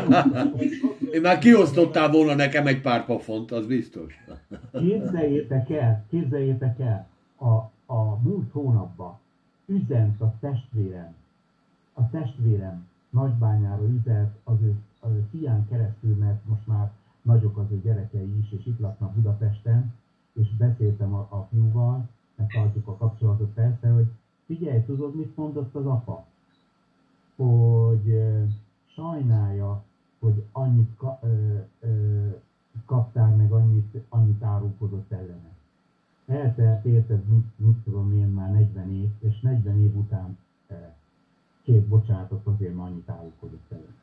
A: *laughs* Én már kiosztottál volna nekem egy pár pofont, az biztos.
F: Képzeljétek el, képzeljétek el, a, a múlt hónapban üzent a testvérem, a testvérem nagybányára üzent az ő, az ő fián keresztül, mert most már nagyok az ő gyerekei is, és itt laknak Budapesten, és beszéltem a, a fiúval, megtartjuk a kapcsolatot persze, hogy figyelj, tudod, mit mondott az apa? Hogy ö, sajnálja, hogy annyit ka, ö, ö, kaptál, meg annyit, annyit árulkodott ellene. Eltelt, érted, mit, mit tudom én, már 40 év, és 40 év után két bocsánatot azért, mert annyit árulkodott ellene.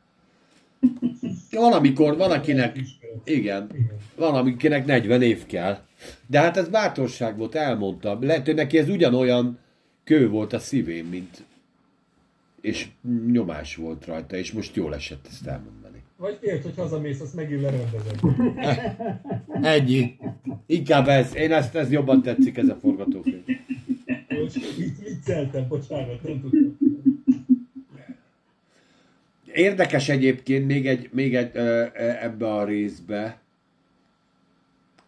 F: *laughs*
A: Van, amikor van, akinek,
E: Ismeret.
A: igen, van, akinek 40 év kell. De hát ez bátorság volt, elmondta. Lehet, hogy neki ez ugyanolyan kő volt a szívén, mint és nyomás volt rajta, és most jól esett ezt elmondani.
E: Vagy félt, hogy hazamész, azt megint lerendezed. *laughs*
A: Ennyi. Inkább ez, én ezt, ez jobban tetszik, ez a forgatókönyv.
E: Most vicceltem, bocsánat, nem tudtam.
A: Érdekes egyébként még egy, még egy ö, ö, ebbe a részbe,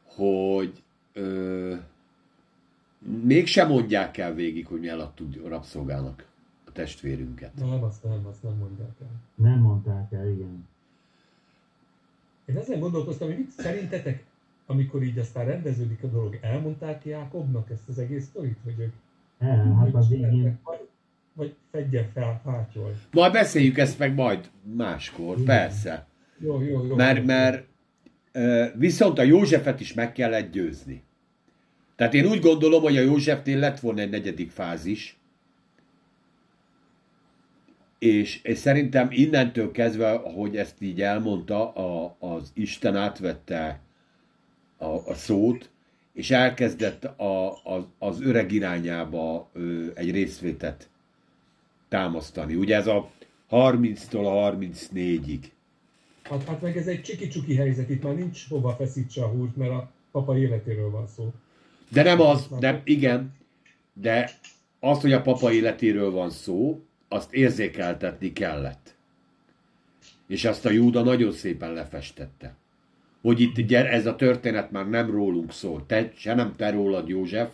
A: hogy ö, mégsem mondják el végig, hogy mi eladtuk rabszolgának a testvérünket.
E: Nem, azt nem, azt nem mondják el.
F: Nem mondták el, igen.
E: Én ezen gondolkoztam, hogy mit szerintetek, amikor így aztán rendeződik a dolog, elmondták Jákobnak ezt az egész sztorit, hogy ők
F: El, hát a végén,
E: vagy, vagy fedjen fel, fátyol.
A: Majd beszéljük ezt meg majd máskor, persze.
E: Jó, jó, jó.
A: Mert, mert viszont a Józsefet is meg kellett győzni. Tehát én úgy gondolom, hogy a Józsefnél lett volna egy negyedik fázis, és, és szerintem innentől kezdve, hogy ezt így elmondta, a, az Isten átvette a, a szót, és elkezdett a, a, az öreg irányába ö, egy részvétet támasztani. Ugye ez a 30-tól a 34-ig.
E: Hát, hát meg ez egy csiki-csuki helyzet, itt már nincs hova feszítse a húrt, mert a papa életéről van szó.
A: De nem az, de igen, de az, hogy a papa életéről van szó, azt érzékeltetni kellett. És azt a Júda nagyon szépen lefestette. Hogy itt gyere, ez a történet már nem rólunk szól. Te, se nem te rólad, József,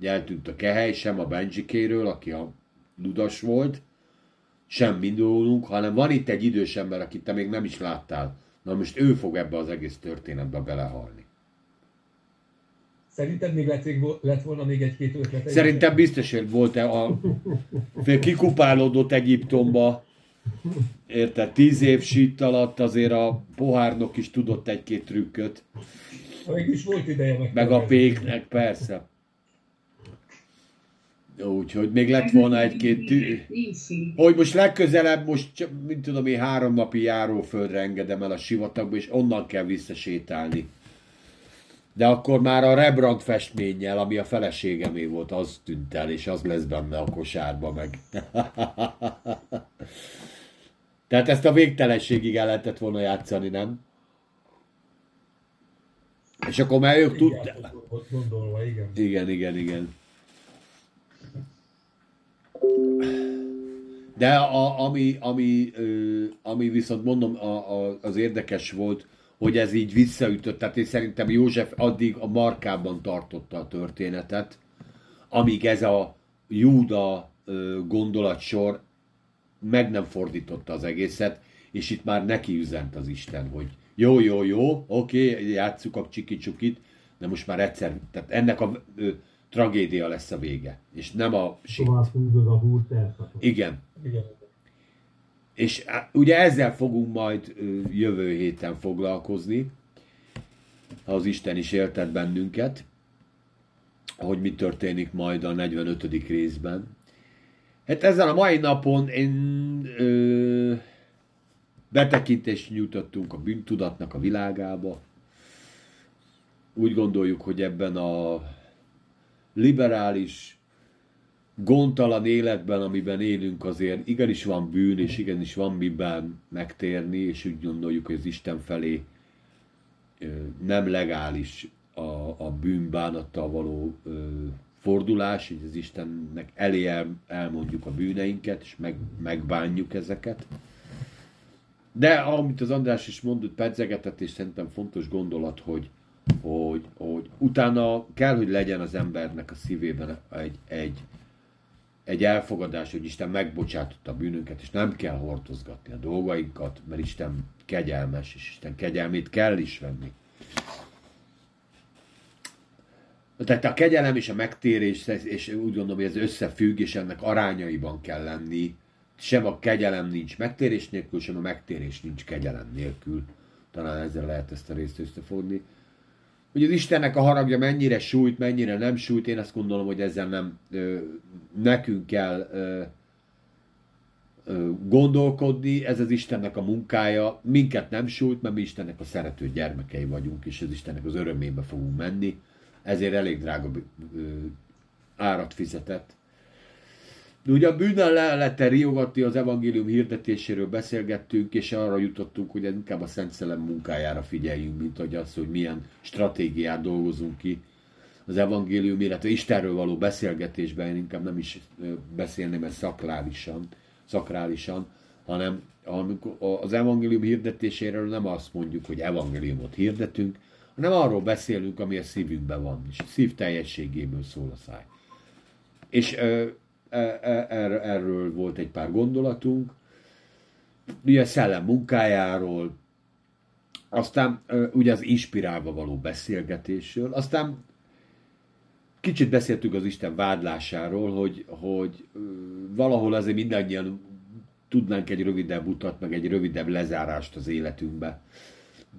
A: eltűnt a kehely, sem a Benjikéről, aki a ludas volt, sem mind rólunk, hanem van itt egy idős ember, akit te még nem is láttál. Na most ő fog ebbe az egész történetbe belehalni.
E: Szerinted még lett, lett volna még egy-két ötlet?
A: Szerintem biztos, hogy volt-e a fél kikupálódott Egyiptomba, érted, tíz év sítt alatt azért a pohárnok is tudott egy-két trükköt,
E: Meg is volt ideje meg.
A: meg a péknek, persze. Úgyhogy még lett volna egy-két tű... Hogy most legközelebb, most mint tudom én, három napi járóföldre engedem el a sivatagba, és onnan kell visszasétálni. De akkor már a Rembrandt festménnyel, ami a feleségemé volt, az tűnt el, és az lesz benne a kosárba meg. *laughs* Tehát ezt a végtelenségig el lehetett volna játszani, nem? És akkor már ők tudták.
E: Gondolva, igen.
A: Igen, igen, igen. De a, ami, ami, ö, ami viszont mondom, a, a, az érdekes volt, hogy ez így visszaütött. Tehát én szerintem József addig a markában tartotta a történetet, amíg ez a Júda gondolatsor meg nem fordította az egészet, és itt már neki üzent az Isten, hogy jó, jó, jó, oké, játsszuk a csiki-csukit, de most már egyszer, tehát ennek a ö, tragédia lesz a vége, és nem a sit.
F: Tovább húzod a húrt.
A: Igen.
E: igen.
A: És ugye ezzel fogunk majd jövő héten foglalkozni, ha az Isten is éltet bennünket, hogy mi történik majd a 45. részben. Hát ezen a mai napon én ö, betekintést nyújtottunk a bűntudatnak a világába. Úgy gondoljuk, hogy ebben a liberális, gondtalan életben, amiben élünk, azért igenis van bűn, és igenis van miben megtérni, és úgy gondoljuk, hogy az Isten felé nem legális a, a bűnbánattal való fordulás, hogy az Istennek elé el, elmondjuk a bűneinket, és meg, megbánjuk ezeket. De amit az András is mondott, pedzegetett, és szerintem fontos gondolat, hogy, hogy, hogy utána kell, hogy legyen az embernek a szívében egy, egy, egy elfogadás, hogy Isten megbocsátott a bűnünket, és nem kell hordozgatni a dolgainkat, mert Isten kegyelmes, és Isten kegyelmét kell is venni. Tehát a kegyelem és a megtérés, és úgy gondolom, hogy ez összefügg, és ennek arányaiban kell lenni. Sem a kegyelem nincs megtérés nélkül, sem a megtérés nincs kegyelem nélkül. Talán ezzel lehet ezt a részt összefogni. Hogy az Istennek a haragja mennyire sújt, mennyire nem sújt, én azt gondolom, hogy ezzel nem ö, nekünk kell ö, ö, gondolkodni, ez az Istennek a munkája, minket nem sújt, mert mi Istennek a szerető gyermekei vagyunk, és az Istennek az örömébe fogunk menni. Ezért elég drága árat fizetett. De ugye a bűnnel le lehet riogatni, az evangélium hirdetéséről beszélgettünk, és arra jutottunk, hogy inkább a Szent Szellem munkájára figyeljünk, mint hogy az, hogy milyen stratégiát dolgozunk ki az evangélium, illetve Istenről való beszélgetésben, én inkább nem is beszélném ezt szakrálisan, szakrálisan hanem amikor az evangélium hirdetéséről nem azt mondjuk, hogy evangéliumot hirdetünk, hanem arról beszélünk, ami a szívünkben van, és a szív teljességéből szól a száj. És erről volt egy pár gondolatunk, ugye szellem munkájáról, aztán ugye az inspirálva való beszélgetésről, aztán kicsit beszéltünk az Isten vádlásáról, hogy, hogy valahol azért mindannyian tudnánk egy rövidebb utat, meg egy rövidebb lezárást az életünkbe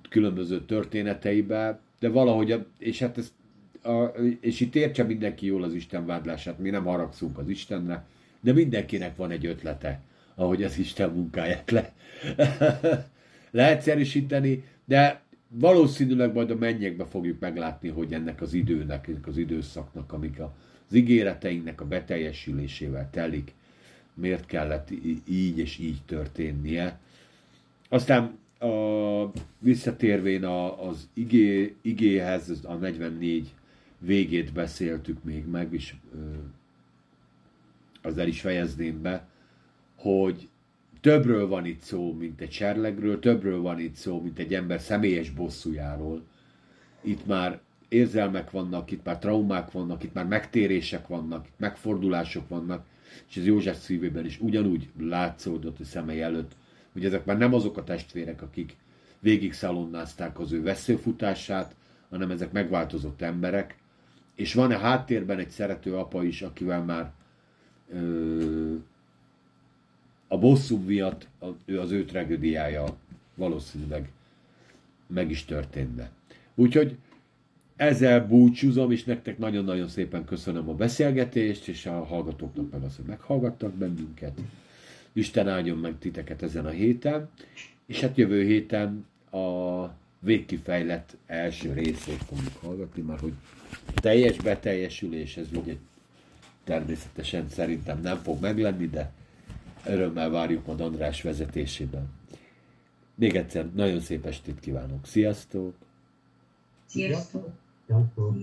A: különböző történeteibe, de valahogy, és hát ez, a, és itt értse mindenki jól az Isten vádlását, mi nem haragszunk az Istenre, de mindenkinek van egy ötlete, ahogy az Isten munkáját le, *laughs* leegyszerűsíteni, de valószínűleg majd a mennyekbe fogjuk meglátni, hogy ennek az időnek, ennek az időszaknak, amik az ígéreteinknek a beteljesülésével telik, miért kellett így és így történnie. Aztán a, visszatérvén a, az igé, igéhez, a 44 végét beszéltük még meg, és azzal is fejezném be, hogy többről van itt szó, mint egy serlegről, többről van itt szó, mint egy ember személyes bosszújáról. Itt már érzelmek vannak, itt már traumák vannak, itt már megtérések vannak, itt megfordulások vannak, és ez József szívében is ugyanúgy látszódott a szemei előtt, hogy ezek már nem azok a testvérek, akik végig szalonnázták az ő veszőfutását, hanem ezek megváltozott emberek, és van-e háttérben egy szerető apa is, akivel már ö, a bosszú miatt a, ő az ő tragédiája valószínűleg meg is történne. Úgyhogy ezzel búcsúzom, és nektek nagyon-nagyon szépen köszönöm a beszélgetést, és a hallgatóknak meg azt, hogy meghallgattak bennünket. Isten áldjon meg titeket ezen a héten, és hát jövő héten a végkifejlett első részét fogjuk hallgatni, mert hogy teljes beteljesülés, ez ugye természetesen szerintem nem fog meglenni, de örömmel várjuk a András vezetésében. Még egyszer nagyon szép estét kívánok.
D: Sziasztok!
F: Sziasztok!
B: Sziasztok!